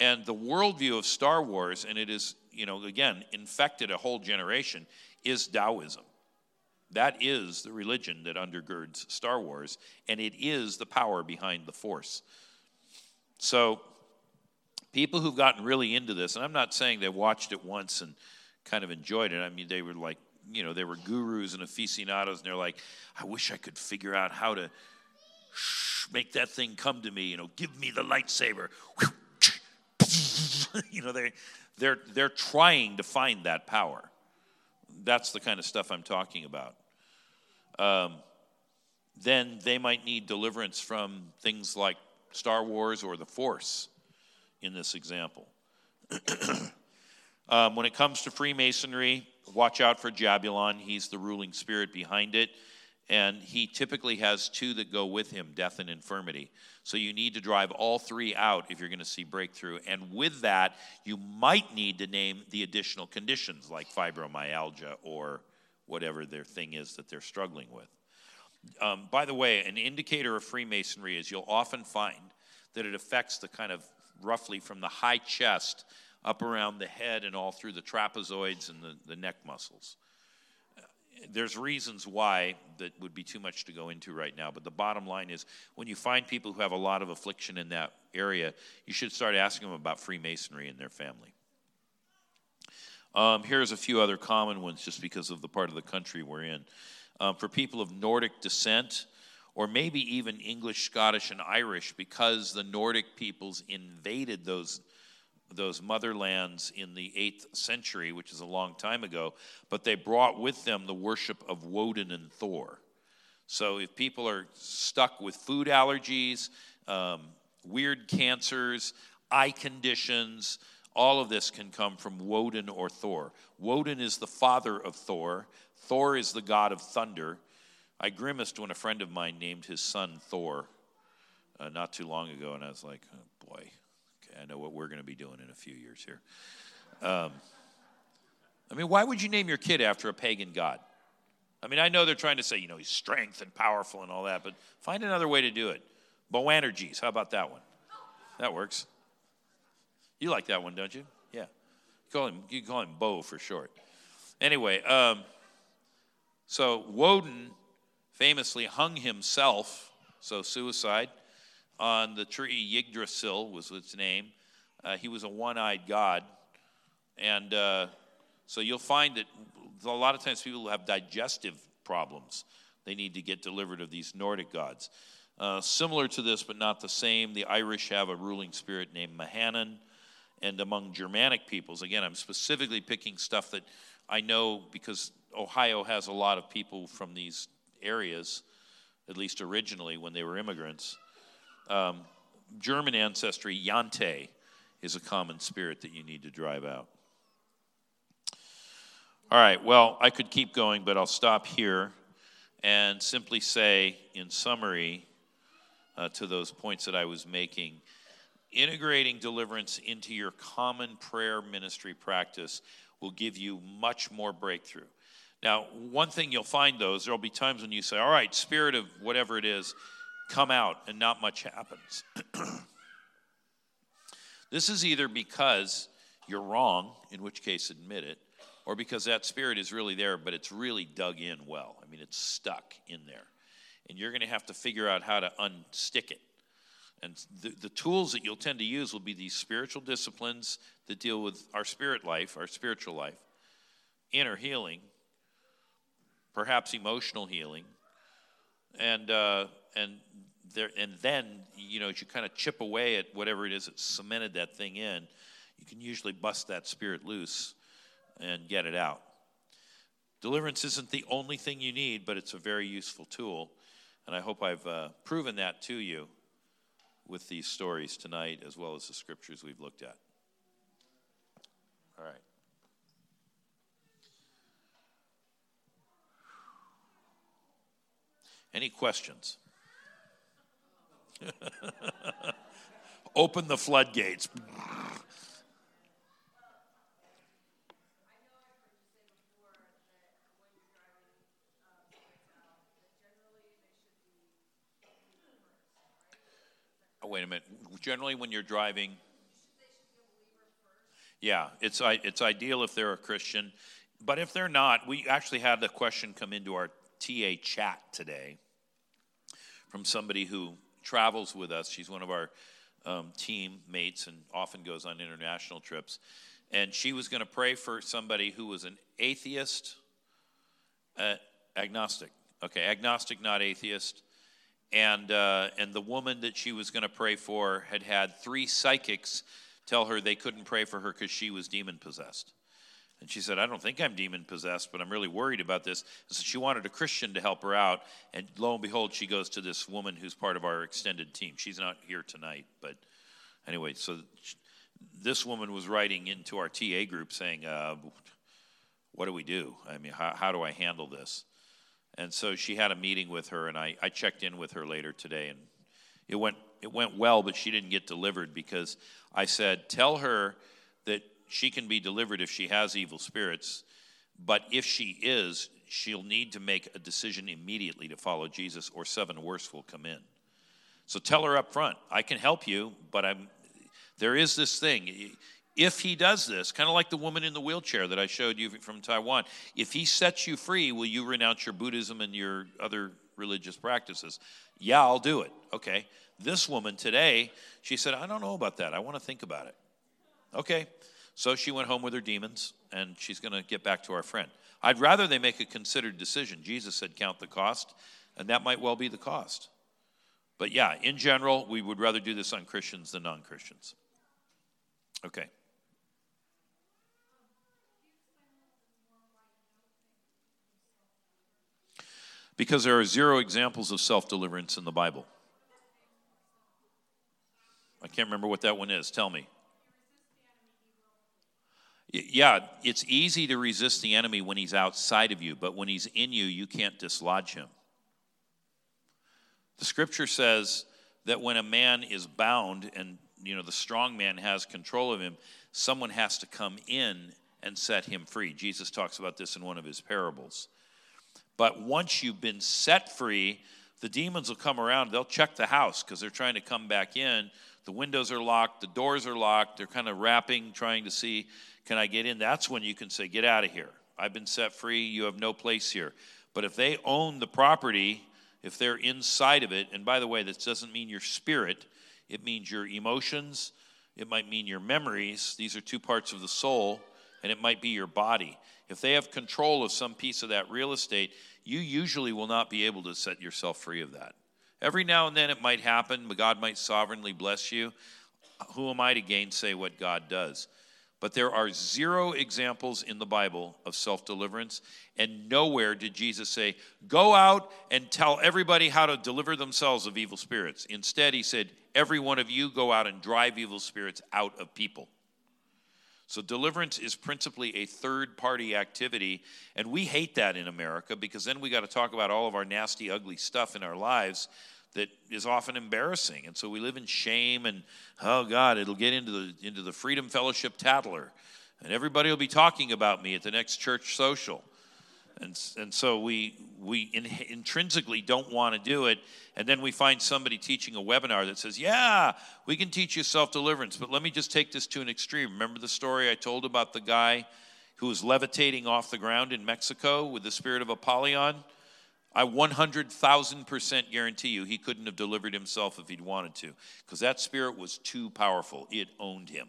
And the worldview of Star Wars, and it is, you know, again, infected a whole generation, is Taoism. That is the religion that undergirds Star Wars, and it is the power behind the Force. So, people who've gotten really into this, and I'm not saying they watched it once and kind of enjoyed it. I mean, they were like, you know, they were gurus and aficionados, and they're like, I wish I could figure out how to make that thing come to me, you know, give me the lightsaber. you know, they, they're, they're trying to find that power. That's the kind of stuff I'm talking about. Um, then they might need deliverance from things like Star Wars or the Force in this example. um, when it comes to Freemasonry, watch out for Jahbulon. He's the ruling spirit behind it and he typically has two that go with him death and infirmity. So you need to drive all three out if you're going to see breakthrough. And with that, you might need to name the additional conditions like fibromyalgia or whatever their thing is that they're struggling with. Um, by the way, an indicator of Freemasonry is you'll often find that it affects the kind of roughly from the high chest up around the head and all through the trapezoids and the, the neck muscles there's reasons why that would be too much to go into right now. But the bottom line is when you find people who have a lot of affliction in that area, you should start asking them about Freemasonry in their family. Um, here's a few other common ones just because of the part of the country we're in. Um, for people of Nordic descent, or maybe even English, Scottish, and Irish, because the Nordic peoples invaded those those motherlands in the 8th century, which is a long time ago, but they brought with them the worship of Woden and Thor. So if people are stuck with food allergies, um, weird cancers, eye conditions, all of this can come from Woden or Thor. Woden is the father of Thor, Thor is the god of thunder. I grimaced when a friend of mine named his son Thor uh, not too long ago, and I was like, oh boy, I know what we're going to be doing in a few years here. Um, I mean, why would you name your kid after a pagan god? I mean, I know they're trying to say, you know, he's strength and powerful and all that, but find another way to do it. Boanerges, how about that one? That works. You like that one, don't you? Yeah. You call him, you call him Bo for short. Anyway, um, so Woden famously hung himself, so suicide on the tree Yggdrasil was its name. Uh, he was a one-eyed god, and uh, so you'll find that a lot of times people have digestive problems. They need to get delivered of these Nordic gods. Uh, similar to this, but not the same, the Irish have a ruling spirit named Manannan. And among Germanic peoples, again, I'm specifically picking stuff that I know because Ohio has a lot of people from these areas, at least originally when they were immigrants. Um, German ancestry, Jante, is a common spirit that you need to drive out. All right, well, I could keep going, but I'll stop here and simply say, in summary, uh, to those points that I was making, integrating deliverance into your common prayer ministry practice will give you much more breakthrough. Now, one thing you'll find though is there'll be times when you say, All right, spirit of whatever it is, come out and not much happens. this is either because you're wrong, in which case admit it, or because that spirit is really there, but it's really dug in well. I mean, it's stuck in there. and you're going to have to figure out how to unstick it. And the, the tools that you'll tend to use will be these spiritual disciplines that deal with our spirit life, our spiritual life, inner healing, perhaps emotional healing, and uh, and there and then you know as you kind of chip away at whatever it is that cemented that thing in, you can usually bust that spirit loose and get it out. Deliverance isn't the only thing you need, but it's a very useful tool. And I hope I've uh, proven that to you with these stories tonight, as well as the scriptures we've looked at. All right. Any questions? Open the floodgates. Oh, wait a minute. Generally, when you're driving, yeah, it's it's ideal if they're a Christian, but if they're not, we actually had the question come into our TA chat today from somebody who travels with us. She's one of our um, team mates and often goes on international trips, and she was going to pray for somebody who was an atheist, uh, agnostic. Okay, agnostic, not atheist and uh, and the woman that she was going to pray for had had three psychics tell her they couldn't pray for her because she was demon possessed. And she said, I don't think I'm demon possessed, but I'm really worried about this. And so she wanted a Christian to help her out. And lo and behold, she goes to this woman who's part of our extended team. She's not here tonight, but anyway, so this woman was writing into our TA group saying, uh, What do we do? I mean, how, how do I handle this? And so she had a meeting with her, and I, I checked in with her later today, and it went, it went well, but she didn't get delivered because I said, Tell her that she can be delivered if she has evil spirits, but if she is, she'll need to make a decision immediately to follow Jesus, or seven worse will come in. So tell her up front, I can help you, but I'm there is this thing if he does this, kind of like the woman in the wheelchair that I showed you from Taiwan, if he sets you free, will you renounce your Buddhism and your other religious practices? Yeah, I'll do it. Okay. This woman today, she said, I don't know about that. I want to think about it. Okay. So she went home with her demons and she's going to get back to our friend. I'd rather they make a considered decision. Jesus said, count the cost, and that might well be the cost. But yeah, in general, we would rather do this on Christians than non Christians. Okay. because there are zero examples of self deliverance in the Bible. I can't remember what that one is. Tell me. Yeah, it's easy to resist the enemy when he's outside of you, but when he's in you, you can't dislodge him. The scripture says that when a man is bound and you know the strong man has control of him, someone has to come in and set him free. Jesus talks about this in one of his parables. But once you've been set free, the demons will come around. They'll check the house because they're trying to come back in. The windows are locked, the doors are locked. They're kind of rapping, trying to see, can I get in? That's when you can say, get out of here. I've been set free. You have no place here. But if they own the property, if they're inside of it, and by the way, this doesn't mean your spirit, it means your emotions, it might mean your memories. These are two parts of the soul, and it might be your body. If they have control of some piece of that real estate, you usually will not be able to set yourself free of that. Every now and then it might happen, but God might sovereignly bless you. Who am I to gainsay what God does? But there are zero examples in the Bible of self deliverance, and nowhere did Jesus say, Go out and tell everybody how to deliver themselves of evil spirits. Instead, he said, Every one of you go out and drive evil spirits out of people. So, deliverance is principally a third party activity. And we hate that in America because then we got to talk about all of our nasty, ugly stuff in our lives that is often embarrassing. And so we live in shame and, oh God, it'll get into the, into the Freedom Fellowship Tattler. And everybody will be talking about me at the next church social. And, and so we, we in, intrinsically don't want to do it. And then we find somebody teaching a webinar that says, Yeah, we can teach you self deliverance, but let me just take this to an extreme. Remember the story I told about the guy who was levitating off the ground in Mexico with the spirit of Apollyon? I 100,000% guarantee you he couldn't have delivered himself if he'd wanted to, because that spirit was too powerful. It owned him.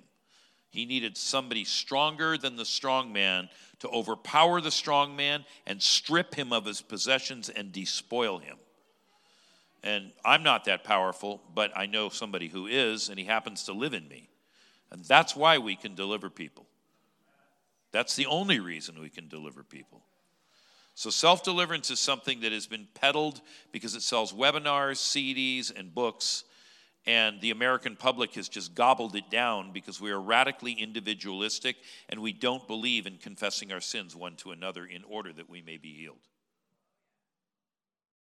He needed somebody stronger than the strong man to overpower the strong man and strip him of his possessions and despoil him. And I'm not that powerful, but I know somebody who is, and he happens to live in me. And that's why we can deliver people. That's the only reason we can deliver people. So, self deliverance is something that has been peddled because it sells webinars, CDs, and books. And the American public has just gobbled it down because we are radically individualistic and we don't believe in confessing our sins one to another in order that we may be healed.